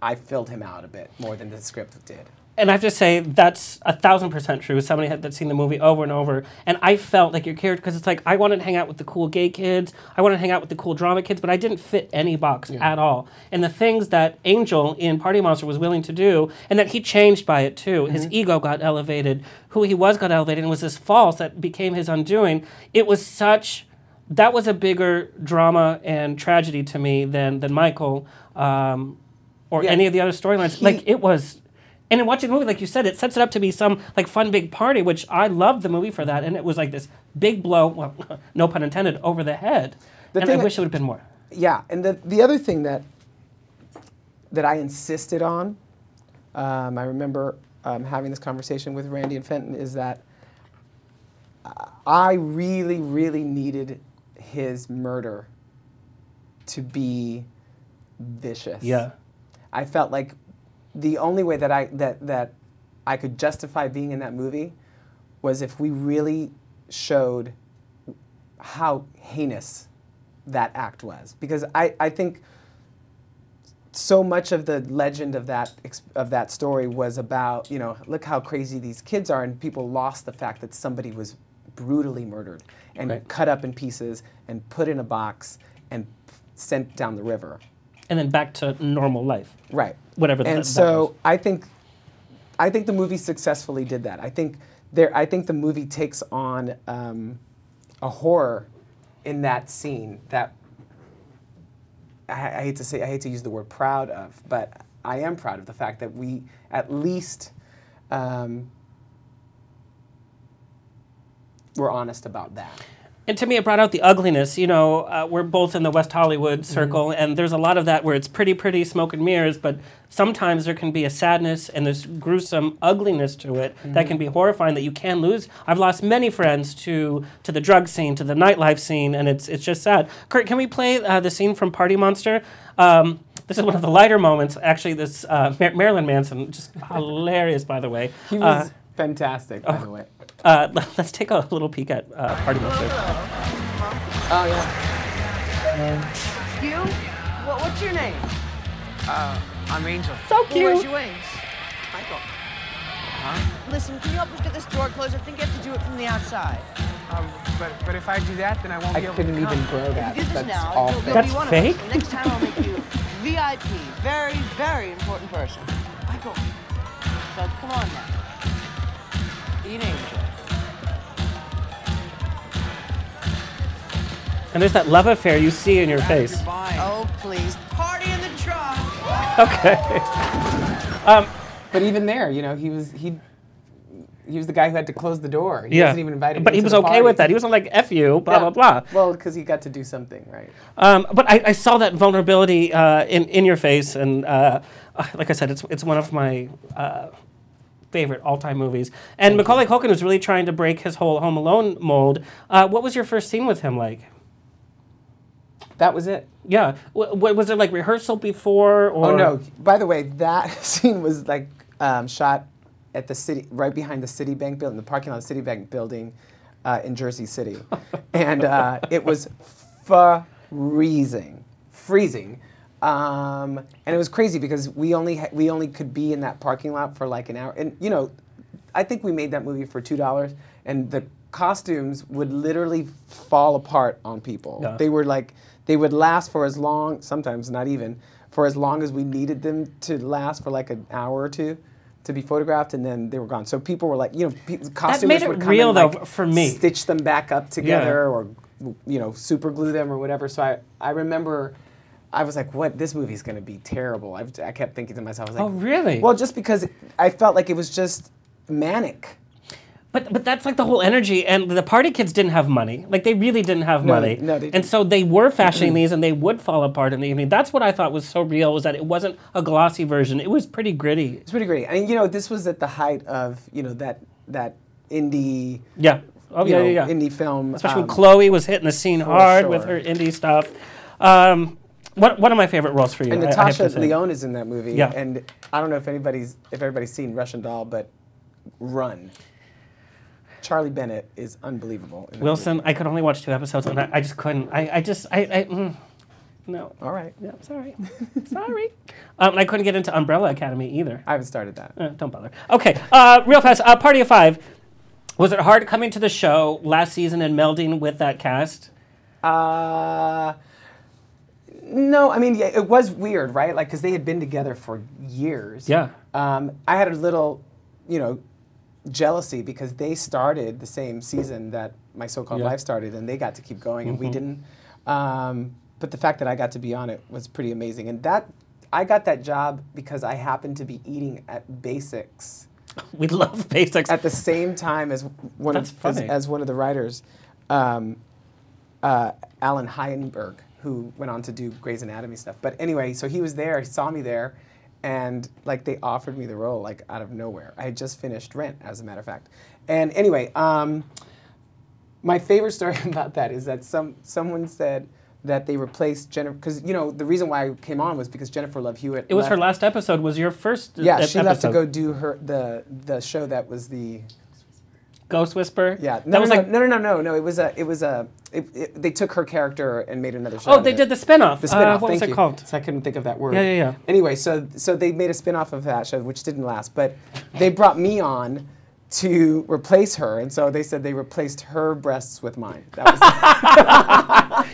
I filled him out a bit more than the script did. And I have to say that's a thousand percent true. Somebody had that's seen the movie over and over, and I felt like your character because it's like I wanted to hang out with the cool gay kids, I wanted to hang out with the cool drama kids, but I didn't fit any box at all. And the things that Angel in Party Monster was willing to do, and that he changed by it too. His ego got elevated, who he was got elevated, and was this false that became his undoing. It was such that was a bigger drama and tragedy to me than than Michael um, or Yeah. any of the other storylines. Like it was. And in watching the movie, like you said, it sets it up to be some like fun big party, which I loved the movie for that. And it was like this big blow, well, no pun intended, over the head. The and I thing- wish it would have been more. Yeah, and the the other thing that that I insisted on, um, I remember um, having this conversation with Randy and Fenton, is that I really, really needed his murder to be vicious. Yeah. I felt like the only way that I that that I could justify being in that movie was if we really showed how heinous that act was because I, I think so much of the legend of that of that story was about you know look how crazy these kids are and people lost the fact that somebody was brutally murdered and Right. cut up in pieces and put in a box and sent down the river And then back to normal life. right Whatever that- and that so was. I think I think the movie successfully did that I think there I think the movie takes on um, a horror in that scene that I, I hate to say I hate to use the word proud of, but I am proud of the fact that we at least um, were honest about that. And to me, it brought out the ugliness. You know, uh, we're both in the West Hollywood Mm-hmm. circle, and there's a lot of that where it's pretty, pretty smoke and mirrors, but sometimes there can be a sadness and this gruesome ugliness to it Mm-hmm. that can be horrifying that you can lose. I've lost many friends to to the drug scene, to the nightlife scene, and it's it's just sad. Kurt, can we play uh, the scene from Party Monster? Um, this is one of the lighter moments. Actually, this uh, Mar- Marilyn Manson, just hilarious, by the way. He Uh, was fantastic, by the way. uh, let's take a little peek at uh, Party Monster. Oh yeah. You? What, what's your name? I'm Angel. So Well, where's your wings? Michael. Huh? Listen, can you help us get this door closed? I think you have to do it from the outside. Um, but but if I do that, then I won't I be able to I couldn't to come. even grow that. If this That's now, all. you'll, you'll That's fake? Next time I'll make you VIP. Very, very important person. Michael. So come on now. Be an angel. And there's that love affair you see in your face. Goodbye. Oh, please. Party in the truck. Okay. Um, But even there, you know, he was he he was the guy who had to close the door. He yeah. wasn't even invited. but he was okay party. with that. He wasn't like "f you," blah Yeah. blah blah. Well, because he got to do something, right? Um, but I, I saw that vulnerability uh, in in your face, and uh, uh, like I said, it's it's one of my. Uh, favorite all-time movies and macaulay culkin was really trying to break his whole home alone mold uh, what was your first scene with him like That was it. Yeah. W- w- was there like rehearsal before? Or Oh no! By the way, that scene was like um, shot at the city, right behind the Citibank building, the parking lot of the Citibank building uh, in Jersey City, and uh, it was freezing, freezing, um, and it was crazy because we only ha- we only could be in that parking lot for like an hour, and you know, I think we made that movie for two dollars, and the costumes would literally fall apart on people. Yeah. They were like they would last for as long, sometimes not even for as long as we needed them to last for like an hour or two to be photographed, and then they were gone. So people were like, you know, pe- costumers made it would come real, and, though, like, for me. stitch them back up together Yeah. or you know super glue them or whatever. So I I remember. I was like, "What? This movie's going to be terrible." I, I kept thinking to myself, "I was like, Oh, really? Well, just because I felt like it was just manic. But but that's like the whole energy, and the party kids didn't have money. Like they really didn't have No, money. no, they and didn't. so they were fashioning these, and they would fall apart in the evening. That's what I thought was so real was that it wasn't a glossy version. It was pretty gritty. It's pretty great. And you know, this was at the height of you know that that indie, Yeah. Oh yeah, know, yeah, yeah. indie film. Especially um, when Chloe was hitting the scene hard with her indie stuff. Um, what one of my favorite roles for you? and I- I Natasha to. Lyonne is in that movie. Yeah. And I don't know if anybody's if everybody's seen Russian Doll, but Run. Charlie Barnett is unbelievable. Wilson, I could only watch two episodes, and I, I just couldn't. I, I just I, I mm, no. All right. Yeah, sorry, sorry. Um, I couldn't get into Umbrella Academy either. I haven't started that. Uh, don't bother. Okay, uh, real fast. Uh, Party of Five. Was it hard coming to the show last season and melding with that cast? Uh, no, I mean, yeah, it was weird, right? Like, because they had been together for years. Yeah. Um, I had a little, you know, jealousy because they started the same season that my so-called Yeah. Mm-hmm. life started, and they got to keep going, and we didn't. Um, but the fact that I got to be on it was pretty amazing, and that I got that job because I happened to be eating at Basics We love basics. at the same time as one That's of as, as one of the writers, um, uh, Allan Heinberg, who went on to do Grey's Anatomy stuff. But anyway, so he was there. He saw me there, and like they offered me the role like out of nowhere. I had just finished Rent, as a matter of fact. And anyway, um, my favorite story about that is that some someone said that they replaced Jennifer because you know the reason why I came on was because Jennifer Love Hewitt. it was her last episode. Was your first? Yeah, ep- she left to go do her the the show that was the Ghost Whisper. yeah. that No, was no, like. no, no, no, no, no. It was a it was a it, it, they took her character and made another show. Oh, they did the spinoff. the spinoff. Uh, what was thank it you. called? So I couldn't think of that word. Yeah, yeah, yeah. Anyway, so so they made a spinoff of that show, which didn't last, but they brought me on to replace her, and so they said they replaced her breasts with mine. That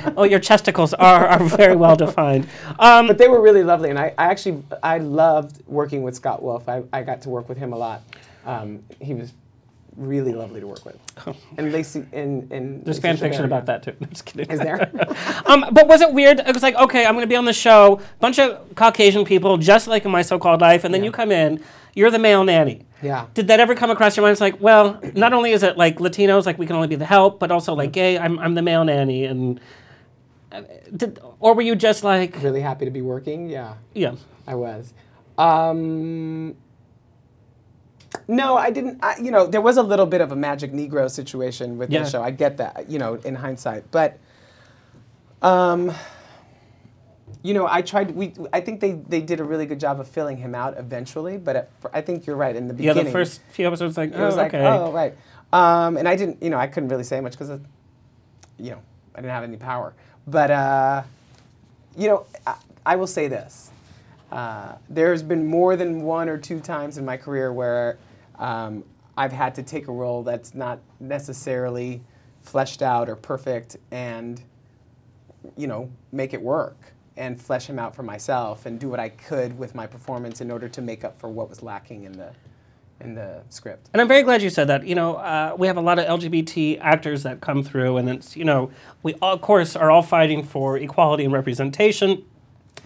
was, Oh, your chesticles are, are very well defined. Um, but they were really lovely, and I, I actually I loved working with Scott Wolf. I, I got to work with him a lot. Um, he was really lovely to work with. And Lacey and and there's fan fiction about that too. I'm just kidding. Is there? Um, but was it weird? It was like, okay, I'm going to be on the show, bunch of Caucasian people, just like in my so-called life, and then you come in, you're the male nanny. Yeah. Did that ever come across your mind? It's like, well, not only is it like Latinos, like we can only be the help, but also like gay, I'm, I'm the male nanny, and uh, did, or were you just like, really happy to be working. Yeah. yeah, I was. Um, no, I didn't. I, you know, there was a little bit of a Magic Negro situation with Yeah. the show. I get that, you know, in hindsight. But, um, you know, I tried. We, I think they, they did a really good job of filling him out eventually. But at, I think you're right. In the beginning. yeah, the first few episodes, like, it was oh, like, okay. oh, right. Um, and I didn't, you know, I couldn't really say much because, you know, I didn't have any power. But, uh, you know, I, I will say this. Uh, there's been more than one or two times in my career where um, I've had to take a role that's not necessarily fleshed out or perfect and, you know, make it work and flesh him out for myself and do what I could with my performance in order to make up for what was lacking in the, in the script. And I'm very glad you said that. You know, uh, we have a lot of LGBT actors that come through, and it's, you know, we, all, of course, are all fighting for equality and representation,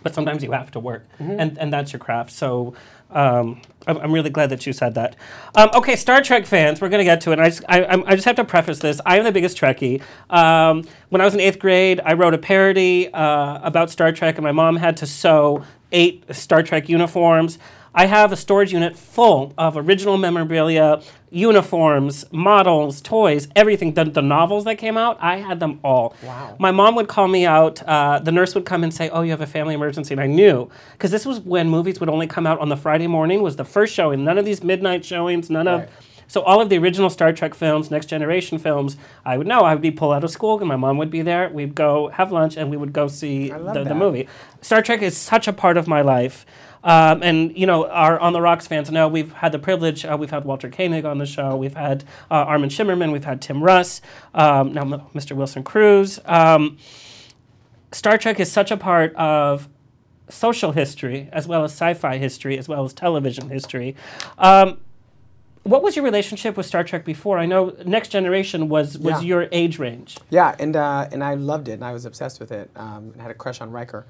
but sometimes you have to work, and, and that's your craft. So um, I'm, I'm really glad that you said that. Um, okay, Star Trek fans, we're going to get to it. And I just, I, I just have to preface this. I am the biggest Trekkie. Um, when I was in eighth grade, I wrote a parody uh, about Star Trek, and my mom had to sew eight Star Trek uniforms. I have a storage unit full of original memorabilia, uniforms, models, toys, everything. The, the novels that came out, I had them all. Wow. My mom would call me out. Uh, the nurse would come and say, "Oh, you have a family emergency," and I knew because this was when movies would only come out on the Friday morning. Was the first showing. None of these midnight showings. None Right. of. So all of the original Star Trek films, Next Generation films, I would know. I would be pulled out of school, and my mom would be there. We'd go have lunch, and we would go see the, the movie. Star Trek is such a part of my life. Um, and you know, our On the Rocks fans know we've had the privilege. Uh, we've had Walter Koenig on the show. We've had uh, Armin Shimerman. We've had Tim Russ. Um, now M- Mr. Wilson Cruz. Um, Star Trek is such a part of social history as well as sci-fi history as well as television history. Um, what was your relationship with Star Trek before? I know Next Generation was was Yeah. your age range. Yeah, and uh, and I loved it, and I was obsessed with it. Um, and had a crush on Riker.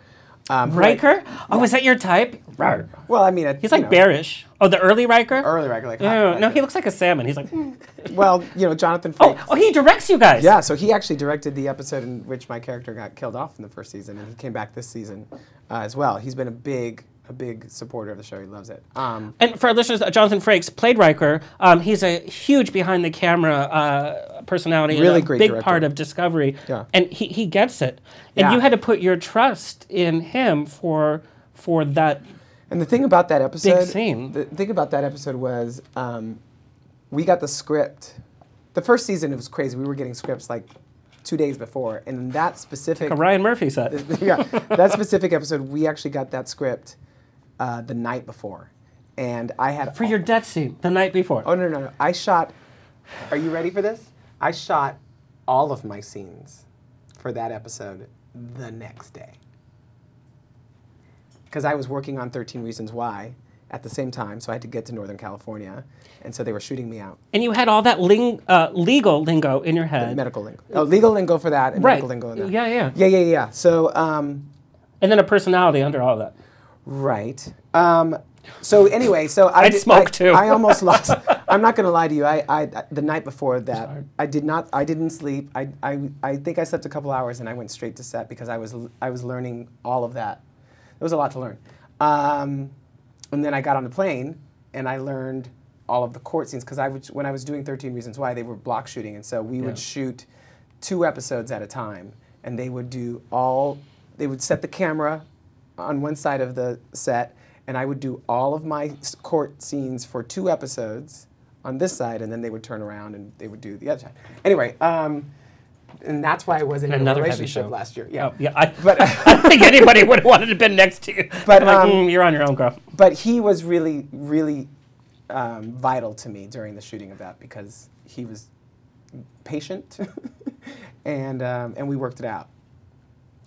Um, Riker? Oh, is that your type? Rar. well, I mean, it, He's like know, bearish. Oh, the early Riker? Early Riker, like Yeah, no, Riker. he looks like a salmon. He's like, "Hmm." Well, you know, Jonathan. oh, oh, he directs you guys. Yeah, so he actually directed the episode in which my character got killed off in the first season, and he came back this season uh, as well. He's been a big, a big supporter of the show. He loves it. Um, And for our listeners, uh, Jonathan Frakes played Riker. Um, he's a huge behind the camera uh, personality. and Really a great big director. part of Discovery. Yeah. And he, he gets it. And Yeah. you had to put your trust in him for for that. And the thing about that episode, big scene. The thing about that episode was, um, we got the script. The first season it was crazy. We were getting scripts like two days before, and that specific A Ryan Murphy set. yeah, that specific episode, we actually got that script uh, the night before, and I had For your death scene the night before. Oh no no no! I shot. Are you ready for this? I shot all of my scenes for that episode the next day because I was working on 13 Reasons Why at the same time, so I had to get to Northern California, and so they were shooting me out. And you had all that ling- uh, legal lingo in your head. Medical lingo, oh, legal lingo for that, and Right. medical lingo in that. Yeah, yeah. yeah, yeah, yeah. So, um, And then a personality under all that. Right. Um, so anyway, so I I'd did- smoke I, too. I almost lost. I'm not going to lie to you. I, I the night before that, I did not. I didn't sleep. I, I, I think I slept a couple hours and I went straight to set because I was I was learning all of that. There was a lot to learn. Um, and then I got on the plane and I learned all of the court scenes because I was when I was doing 13 Reasons Why they were block shooting and so we Yeah. would shoot two episodes at a time and they would do all they would set the camera on one side of the set and I would do all of my court scenes for two episodes on this side and then they would turn around and they would do the other side. Anyway, um, and that's why I wasn't in a Another heavy relationship show. last year. Yeah. Oh, yeah. I, But- I don't think anybody would have wanted to been next to you. But, like, um, "Mm, you're on your own, girl. but he was really, really um, vital to me during the shooting of that because he was patient, and um, and we worked it out.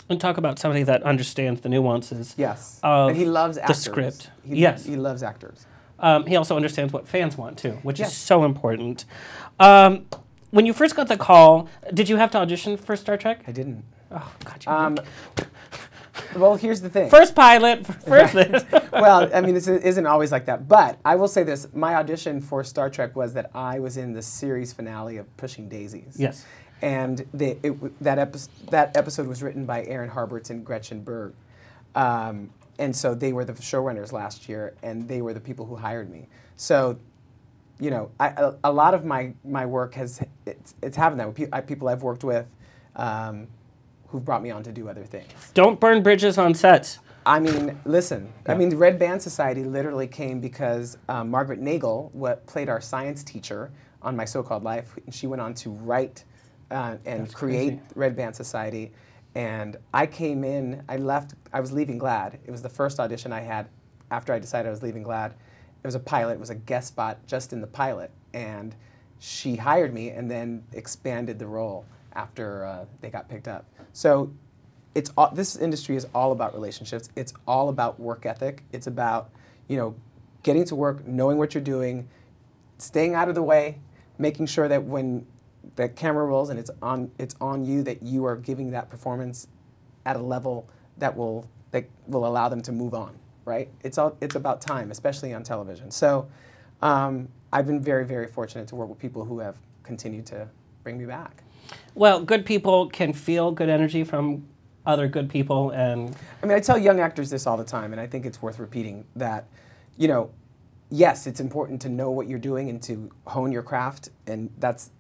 And talk about somebody that understands the nuances. Yes, Of and he loves actors. the script. He, Yes. he loves actors. Um, he also understands what fans want too, which Yes. is so important. Um, when you first got the call, did you have to audition for Star Trek? I didn't. Oh, God, you Um, well, here's the thing. first pilot, first this. well, I mean, this isn't always like that. But I will say this: my audition for Star Trek was that I was in the series finale of Pushing Daisies. Yes. And the, it, that, epi- that episode was written by Aaron Harberts and Gretchen Berg. Um, and so they were the showrunners last year, and they were the people who hired me. So, you know, I, a, a lot of my, my work has it's, it's happened that way. Pe- I, people I've worked with um, who've brought me on to do other things. Don't burn bridges on sets. I mean, listen. I mean, the Red Band Society literally came because um, Margaret Nagle, what played our science teacher on My So-Called Life, she went on to write uh, and create Red Band Society. And I came in. I left. I was leaving GLAAD. It was the first audition I had after I decided I was leaving GLAAD. It was a pilot. It was a guest spot just in the pilot, and she hired me and then expanded the role after uh, they got picked up. So it's all, this industry is all about relationships. It's all about work ethic. It's about you know getting to work, knowing what you're doing, staying out of the way, making sure that when the camera rolls and it's on it's on you that you are giving that performance at a level that will that will allow them to move on. Right? It's all it's about time, especially on television. So um, I've been very very fortunate to work with people who have continued to bring me back. Well, good people can feel good energy from other good people, and I mean, I tell young actors this all the time, and I think it's worth repeating that, you know, yes, it's important to know what you're doing and to hone your craft, and that's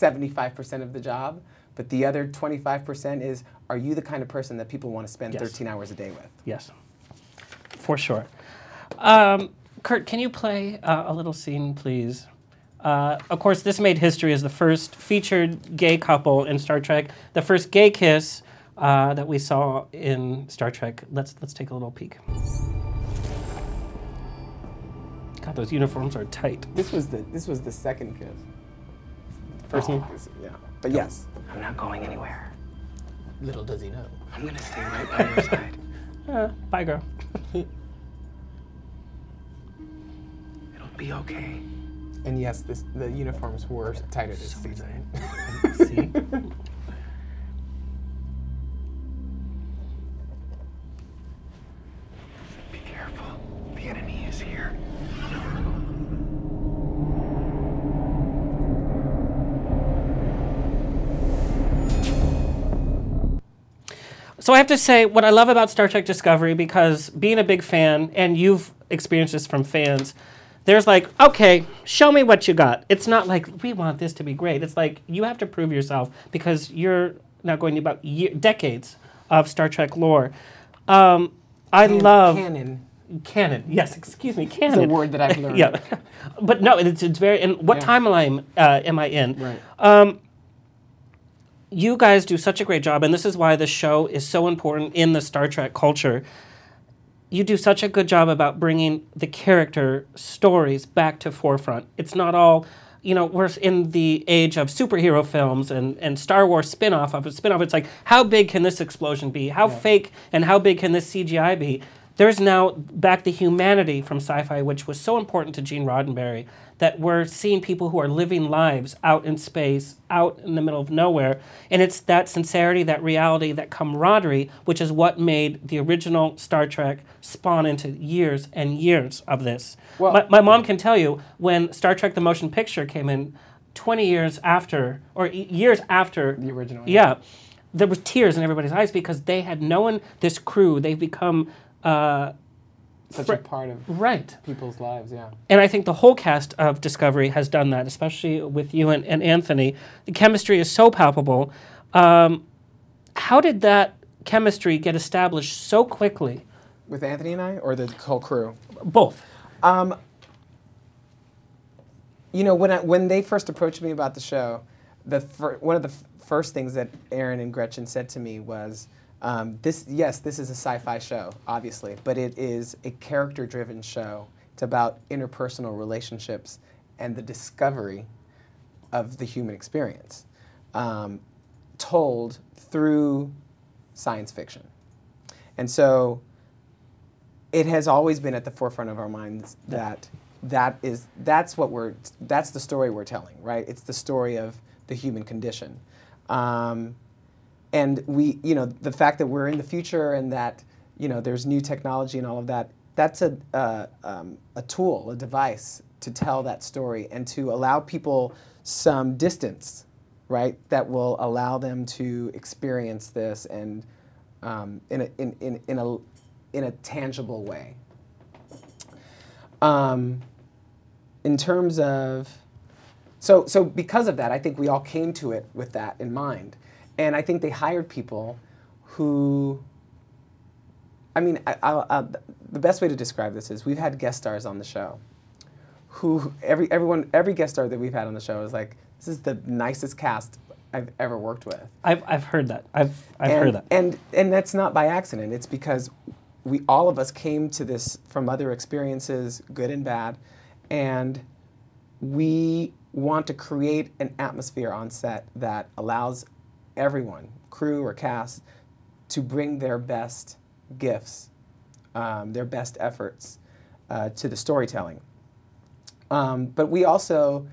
75% of the job. But the other 25% is are you the kind of person that people want to spend Yes. 13 hours a day with? Yes, for sure. Um, Kurt, can you play uh, a little scene, please? Uh, of course, this made history as the first featured gay couple in Star Trek, the first gay kiss uh, that we saw in Star Trek. Let's let's take a little peek. God, those uniforms are tight. This was the this was the second kiss. First kiss, yeah. But yes, I'm not going anywhere. Little does he know. I'm gonna stay right by your side. Uh, bye, girl. It'll be okay. and yes, this the uniforms were tighter this season. See? So I have to say, what I love about Star Trek Discovery, because being a big fan, and you've experienced this from fans, there's like, okay, show me what you got. It's not like we want this to be great. It's like you have to prove yourself because you're not going about ye- decades of Star Trek lore. Um, I love canon. canon. Yes, excuse me, canon. It's a word that I've learned. yeah, but no, it's, it's very. And what Yeah. timeline uh, am I in? Right. You guys do such a great job, and this is why the show is so important in the Star Trek culture. You do such a good job about bringing the character stories back to forefront. It's not all, you know, we're in the age of superhero films and, and Star Wars spin-off of a spin-off. It's like, how big can this explosion be? How fake and how big can this CGI be? There's now back the humanity from sci-fi, which was so important to Gene Roddenberry, that we're seeing people who are living lives out in space, out in the middle of nowhere. And it's that sincerity, that reality, that camaraderie, which is what made the original Star Trek spawn into years and years of this. Well- my, my mom can tell you when Star Trek the Motion Picture came in 20 years after, or years after The original, Yeah. There was tears in everybody's eyes because they had known this crew. They've become uh, Such Fr- a part of right. people's lives, yeah. And I think the whole cast of Discovery has done that, especially with you and, and Anthony. The chemistry is so palpable. Um, how did that chemistry get established so quickly? With Anthony and I, or the whole crew? Both. You know, when I, when they first approached me about the show, the fir- one of the f- first things that Aaron and Gretchen said to me was, um, "This, yes, this is a sci-fi show, obviously, but it is a character-driven show. It's about interpersonal relationships and the discovery of the human experience, um, told through science fiction." And so it has always been at the forefront of our minds that that is that's what we're that's the story we're telling right it's the story of the human condition um, and we you know the fact that we're in the future and that you know there's new technology and all of that that's a uh, um, a tool a device to tell that story and to allow people some distance right that will allow them to experience this and um, in, a, in, in, in, a, in a tangible way. Um, in terms of, so, so because of that, I think we all came to it with that in mind. And I think they hired people who, I mean, I, I'll, I'll, the best way to describe this is we've had guest stars on the show who, every, everyone, every guest star that we've had on the show is like, this is the nicest cast I've ever worked with I've, I've heard that. I've, I've and, heard that. And and that's not by accident. It's because we all of us came to this from other experiences, good and bad, and we want to create an atmosphere on set that allows everyone, crew or cast, to bring their best gifts, um, their best efforts uh, to the storytelling. Um, but we also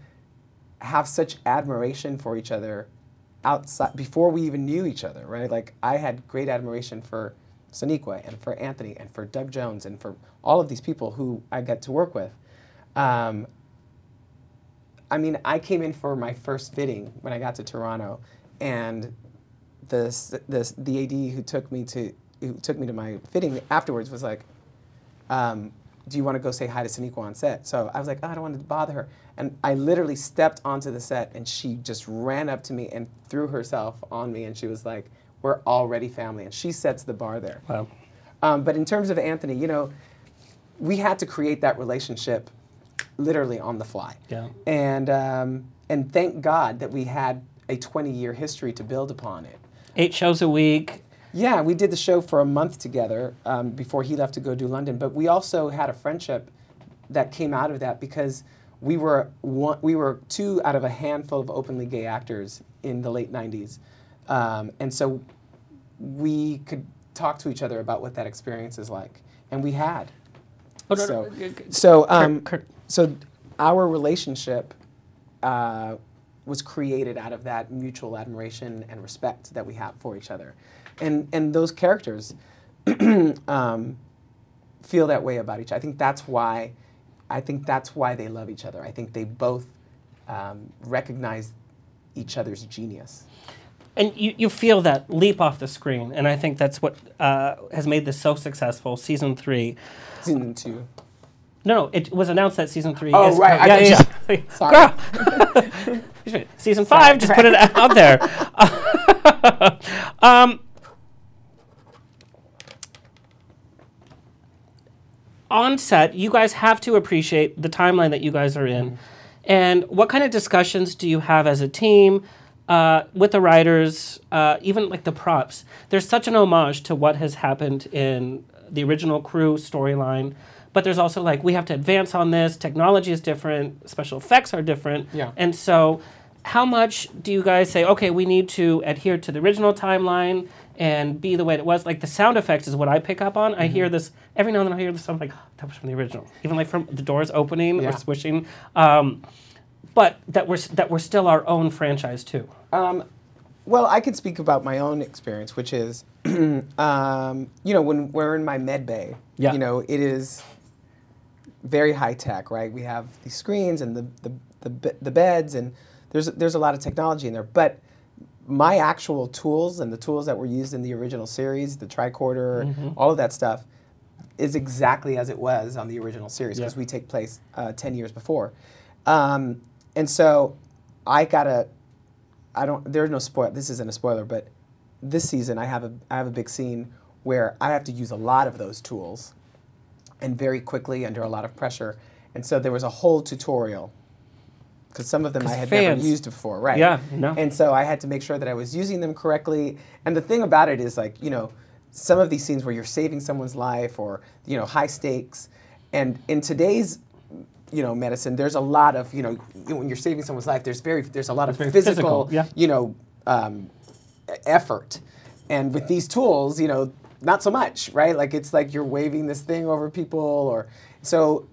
have such admiration for each other outside before we even knew each other, right? Like I had great admiration for Sonequa and for Anthony and for Doug Jones and for all of these people who I got to work with. Um, I mean, I came in for my first fitting when I got to Toronto, and the the the AD who took me to who took me to my fitting afterwards was like, um, do you want to go say hi to Sonequa on set? So I was like, oh, I don't want to bother her. And I literally stepped onto the set and she just ran up to me and threw herself on me and she was like, we're already family. And she sets the bar there. Wow. Um, but in terms of Anthony, you know, we had to create that relationship literally on the fly. Yeah. And, um, and thank God that we had a 20 year history to build upon it. Eight shows a week. Yeah, we did the show for a month together um, before he left to go do London. But we also had a friendship that came out of that because we were one, we were two out of a handful of openly gay actors in the late '90s, um, and so we could talk to each other about what that experience is like, and we had. Oh, no, so, so, um, Kurt. so our relationship uh, was created out of that mutual admiration and respect that we have for each other, and and those characters um, feel that way about each. other. I think that's why, I think that's why they love each other. I think they both um, recognize each other's genius. and you, you feel that leap off the screen, and I think that's what uh, has made this so successful. Season three. Season two. No, no, it was announced that season three. Oh, is right, I Yeah, yeah, yeah. Sorry. Girl. Excuse me. Season five. Just put it out there. um, on set, you guys have to appreciate the timeline that you guys are in. And what kind of discussions do you have as a team uh, with the writers, uh, even like the props? There's such an homage to what has happened in the original crew storyline. But there's also like, we have to advance on this. Technology is different, special effects are different. Yeah. And so, how much do you guys say, okay, we need to adhere to the original timeline and be the way it was? Like the sound effects is what I pick up on. I Mm-hmm. hear this every now and then. I hear this. I'm like, "Oh, that was from the original. Even like from the doors opening Yeah. or swishing. Um, but that we're that we're still our own franchise too. Um, well, I could speak about my own experience, which is, um, you know, when we're in my med bay, Yeah. you know, it is very high tech, right? We have these screens and the, the, the, the beds, and there's, there's a lot of technology in there. But my actual tools and the tools that were used in the original series, the tricorder, all of that stuff, is exactly as it was on the original series because Yeah. we take place uh, 10 years before. Um, and so I gotta, I don't, there's no spoil, this isn't a spoiler, but this season I have a, I have a big scene where I have to use a lot of those tools and very quickly under a lot of pressure. And so there was a whole tutorial because some of them I had fans- never used before, right? Yeah, no. And so I had to make sure that I was using them correctly. And the thing about it is like, you know, some of these scenes where you're saving someone's life or, you know, high stakes. And in today's, you know, medicine, there's a lot of, you know, when you're saving someone's life, there's very, there's a lot of physical, physical, yeah. you know, um, effort. And with these tools, you know, not so much, right? Like it's like you're waving this thing over people or so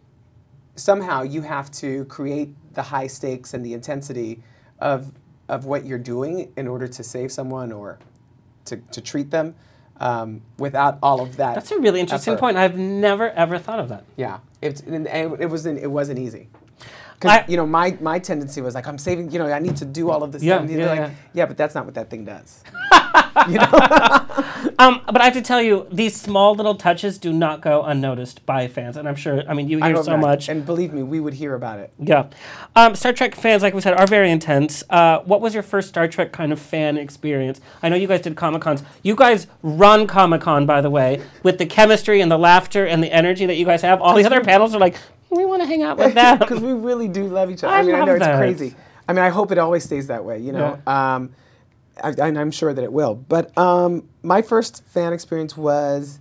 somehow you have to create the high stakes and the intensity of of what you're doing in order to save someone or to, to treat them um, without all of that. That's a really interesting effort. point. I've never ever thought of that. Yeah, it's, it, it wasn't it wasn't easy. Because you know my, my tendency was like I'm saving you know I need to do all of this Yeah, stuff. Yeah, yeah. like, yeah, but that's not what that thing does. You know. um, but I have to tell you, these small little touches do not go unnoticed by fans, and I'm sure. I mean, you hear so much. and believe me, we would hear about it. Yeah. Um, Star Trek fans, like we said, are very intense. Uh, what was your first Star Trek kind of fan experience? I know you guys did Comic Cons. You guys run Comic Con, by the way, with the chemistry and the laughter and the energy that you guys have. All the other panels are like, we want to hang out with them. because we really do love each other. I I, mean, I know it's crazy. I mean, I hope it always stays that way. You know, um, I, and I'm sure that it will. But um, my first fan experience was,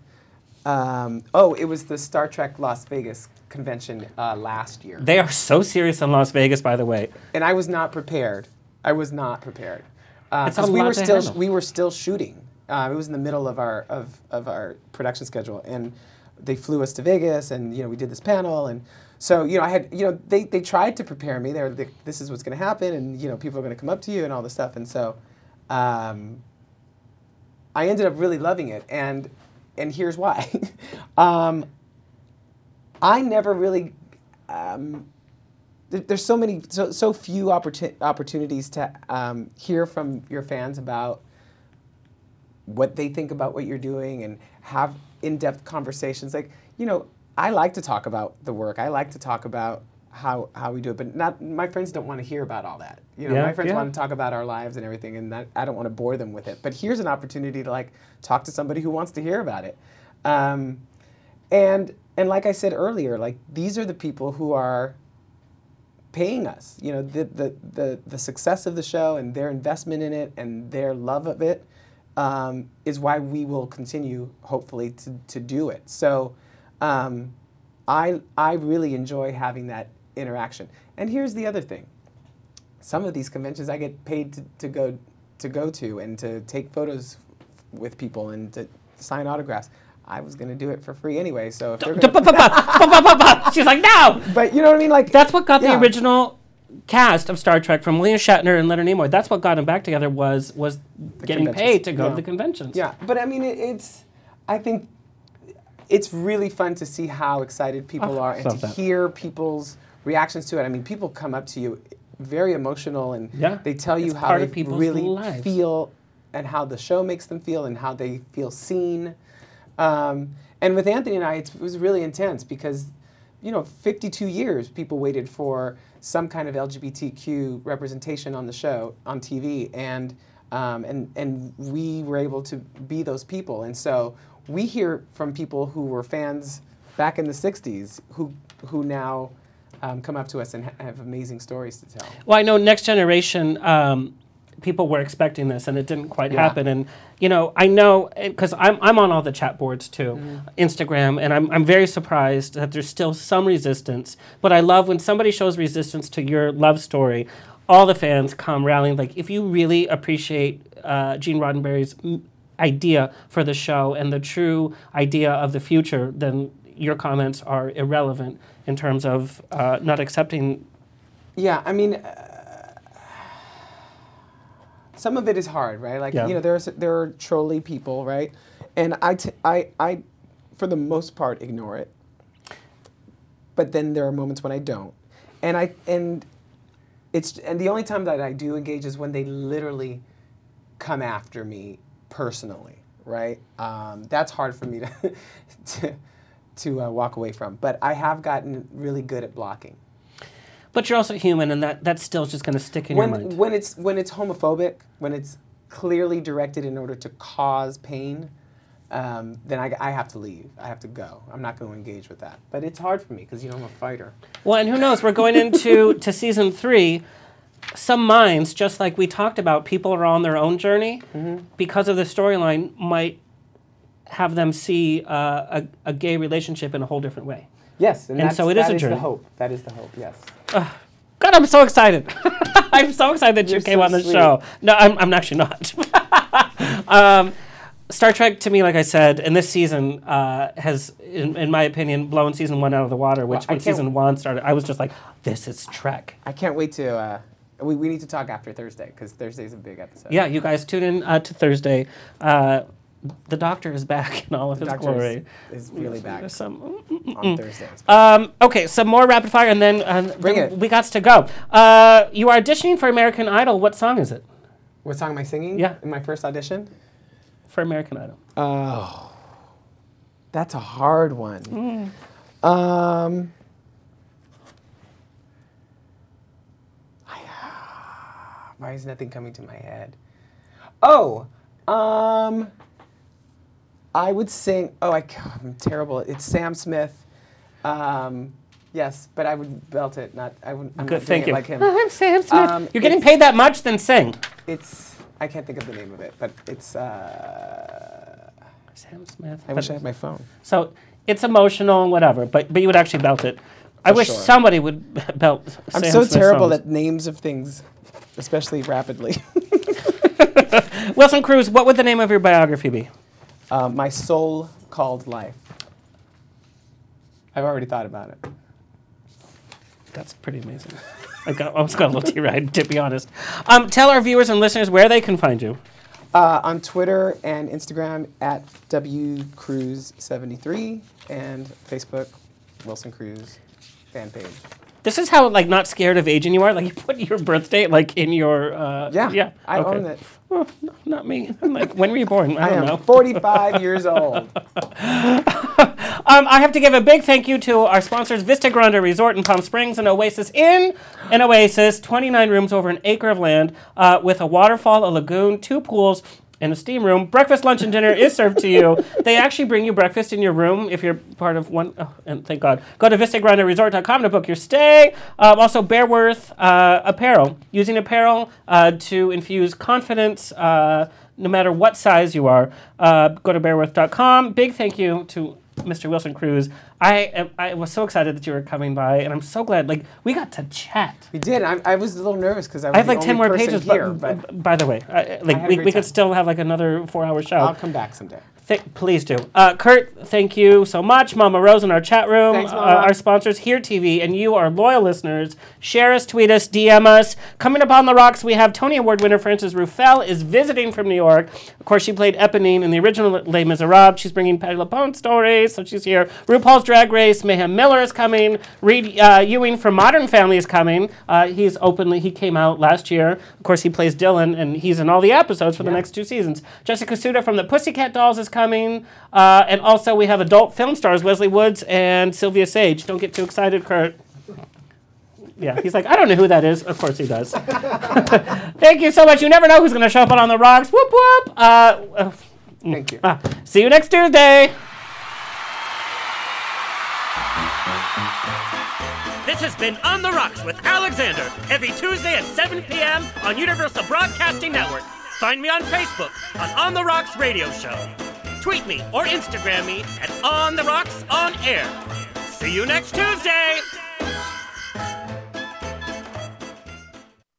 um, oh, it was the Star Trek Las Vegas convention uh, last year, they are so serious in Las Vegas, by the way. and I was not prepared. I was not prepared Uh, It's a 'cause we lot were still handle. we were still shooting. Uh, it was in the middle of our of, of our production schedule, and they flew us to Vegas, and you know we did this panel, and so you know I had you know they, they tried to prepare me. They were like, this is what's going to happen, and you know people are going to come up to you and all this stuff, and so um, I ended up really loving it, and and here's why. um, I never really. Um, there- there's so many, so, so few opportun- opportunities to um, hear from your fans about what they think about what you're doing and have in-depth conversations. Like, you know, I like to talk about the work. I like to talk about how how we do it, but not my friends don't want to hear about all that. You know, Yeah, my friends yeah. want to talk about our lives and everything, and that, I don't want to bore them with it. But here's an opportunity to like talk to somebody who wants to hear about it. Um, and and like I said earlier, like these are the people who are paying us. You know, the, the, the, the success of the show and their investment in it and their love of it um, is why we will continue, hopefully, to, to do it. So um, I, I really enjoy having that interaction. And here's the other thing some of these conventions I get paid to, to, go, to go to and to take photos with people and to sign autographs. I was going to do it for free anyway, so She's like, no. but you know what I mean? Like That's what got Yeah. the original cast of Star Trek from William Shatner and Leonard Nimoy. That's what got them back together was was getting paid to go Yeah. to the conventions. Yeah, but I mean, it, it's. I think it's really fun to see how excited people Oh, are and to that. hear people's reactions to it. I mean, people come up to you very emotional and Yeah, they tell you it's how they really lives. feel and how the show makes them feel and how they feel seen. Um, and with Anthony and I, it's, it was really intense because, you know, 52 years people waited for some kind of LGBTQ representation on the show on TV, and um, and and we were able to be those people. And so we hear from people who were fans back in the 60s who who now um, come up to us and ha- have amazing stories to tell. Well, I know Next Generation. Um, people were expecting this, and it didn't quite Yeah. happen. And you know, I know because I'm I'm on all the chat boards too, Mm-hmm. Instagram, and I'm I'm very surprised that there's still some resistance. But I love when somebody shows resistance to your love story. All the fans come rallying. Like, if you really appreciate uh, Gene Roddenberry's mm, idea for the show and the true idea of the future, then your comments are irrelevant in terms of uh, not accepting Yeah, I mean, uh, some of it is hard, right? Like Yeah. you know, there's there are trolly people, right? And I, t- I, I, for the most part, ignore it. But then there are moments when I don't, and I and it's and the only time that I do engage is when they literally come after me personally, right? Um, that's hard for me to to, to uh, walk away from. But I have gotten really good at blocking. But you're also human, and that that's still just going to stick in your when mind. when it's when it's homophobic, when it's clearly directed in order to cause pain, um, then I, I have to leave. I have to go. I'm not going to engage with that. But it's hard for me because you know I'm a fighter. well, and who knows? We're going into to season three. Some minds, just like we talked about, people are on their own journey Mm-hmm. because of the storyline. Might have them see uh, a, a gay relationship in a whole different way. Yes, and, And that's, so it is a the hope. That is the hope. Yes. God, I'm so excited! I'm so excited that you came so on the sweet. show. No, I'm, I'm actually not. um, Star Trek, to me, like I said, in this season uh, has, in, in my opinion, blown season one out of the water. Which, Well, when season one started, I was just like, "This is Trek." I can't wait to. Uh, we, we need to talk after Thursday because Thursday's a big episode. Yeah, you guys tune in uh, to Thursday. Uh, the Doctor is back in all of his Doctor glory. is, is really back some- on Thursday. Um, okay, some more rapid fire, and then, uh, Bring then it. we got to go. Uh, you are auditioning for American Idol. What song is it what song am I singing? Yeah. In my first audition. for American Idol? Oh, that's a hard one. Um, I- why is nothing coming to my head? Oh, um, I would sing. Oh, I, am terrible. It's Sam Smith. Um, yes, but I would belt it. Not I wouldn't. I'm Good, not doing thank it you. like him. I'm Sam Smith. Um, You're getting it's- paid that much, then sing. It's I can't think of the name of it, but it's. Uh, Sam Smith. I wish I had my phone. So it's emotional and whatever, but but you would actually belt it. I For wish sure. somebody would belt. I'm Sam so Smith terrible songs. at names of things, especially rapidly. Wilson Cruz. What would the name of your biography be? Uh, my soul called life. I've already thought about it. That's pretty amazing. I got, I almost got a little teary-eyed, to be honest. Um, tell our viewers and listeners where they can find you. Uh, on Twitter and Instagram at WCruz73 and Facebook, Wilson Cruz fan page. This is how like not scared of aging you are. Like you put your birth date like in your. Uh, Yeah, yeah. I okay. own it. No, not me. I'm like, when were you born? I I am know. 45 years old. Um, I have to give a big thank you to our sponsors, Vista Grande Resort in Palm Springs and Oasis Inn. An Oasis, 29 rooms over an acre of land uh, with a waterfall, a lagoon, two pools, and a steam room. Breakfast, lunch, and dinner is served to you. They actually bring you breakfast in your room if you're part of one. Oh, and thank God. Go to VistaGrandeResort.com to book your stay. Um, also, Bearworth uh, Apparel. Using apparel uh, to infuse confidence. Uh, no matter what size you are, uh, go to bearworth.com. Big thank you to Mr. Wilson Cruz. I I was so excited that you were coming by, and I'm so glad. Like we got to chat. We did. I, I was a little nervous because I was I have like ten more pages. here, but, but by the way, I, like we, we could still have like another four-hour show. I'll come back someday. Th- please do. Uh, Kurt, thank you so much. Mama Rose in our chat room, Thanks, uh, our sponsors, Here TV, and you, our loyal listeners. Share us, tweet us, DM us. Coming up on the rocks, we have Tony Award winner Frances Ruffelle is visiting from New York. Of course, she played Eponine in the original Les Miserables. She's bringing Patti LuPone stories, so she's here. RuPaul's Drag Race, Mayhem Miller is coming. Reid uh, Ewing from Modern Family is coming. Uh, he's openly, he came out last year. Of course, he plays Dylan, and he's in all the episodes for the next two seasons. Jessica Sutta from the Pussycat Dolls is coming. Uh, and also, we have adult film stars Wesley Woods and Sylvia Sage. Don't get too excited, Kurt. Yeah, he's like, I don't know who that is. Of course he does. Thank you so much. You never know who's going to show up on the rocks. Whoop whoop. Uh, uh, Thank you. ah, see you next Tuesday. This has been On the Rocks with Alexander, every Tuesday at 7 p.m. on Universal Broadcasting Network. Find me on Facebook on On the Rocks Radio Show. Tweet me or Instagram me at On the Rocks On Air. See you next Tuesday.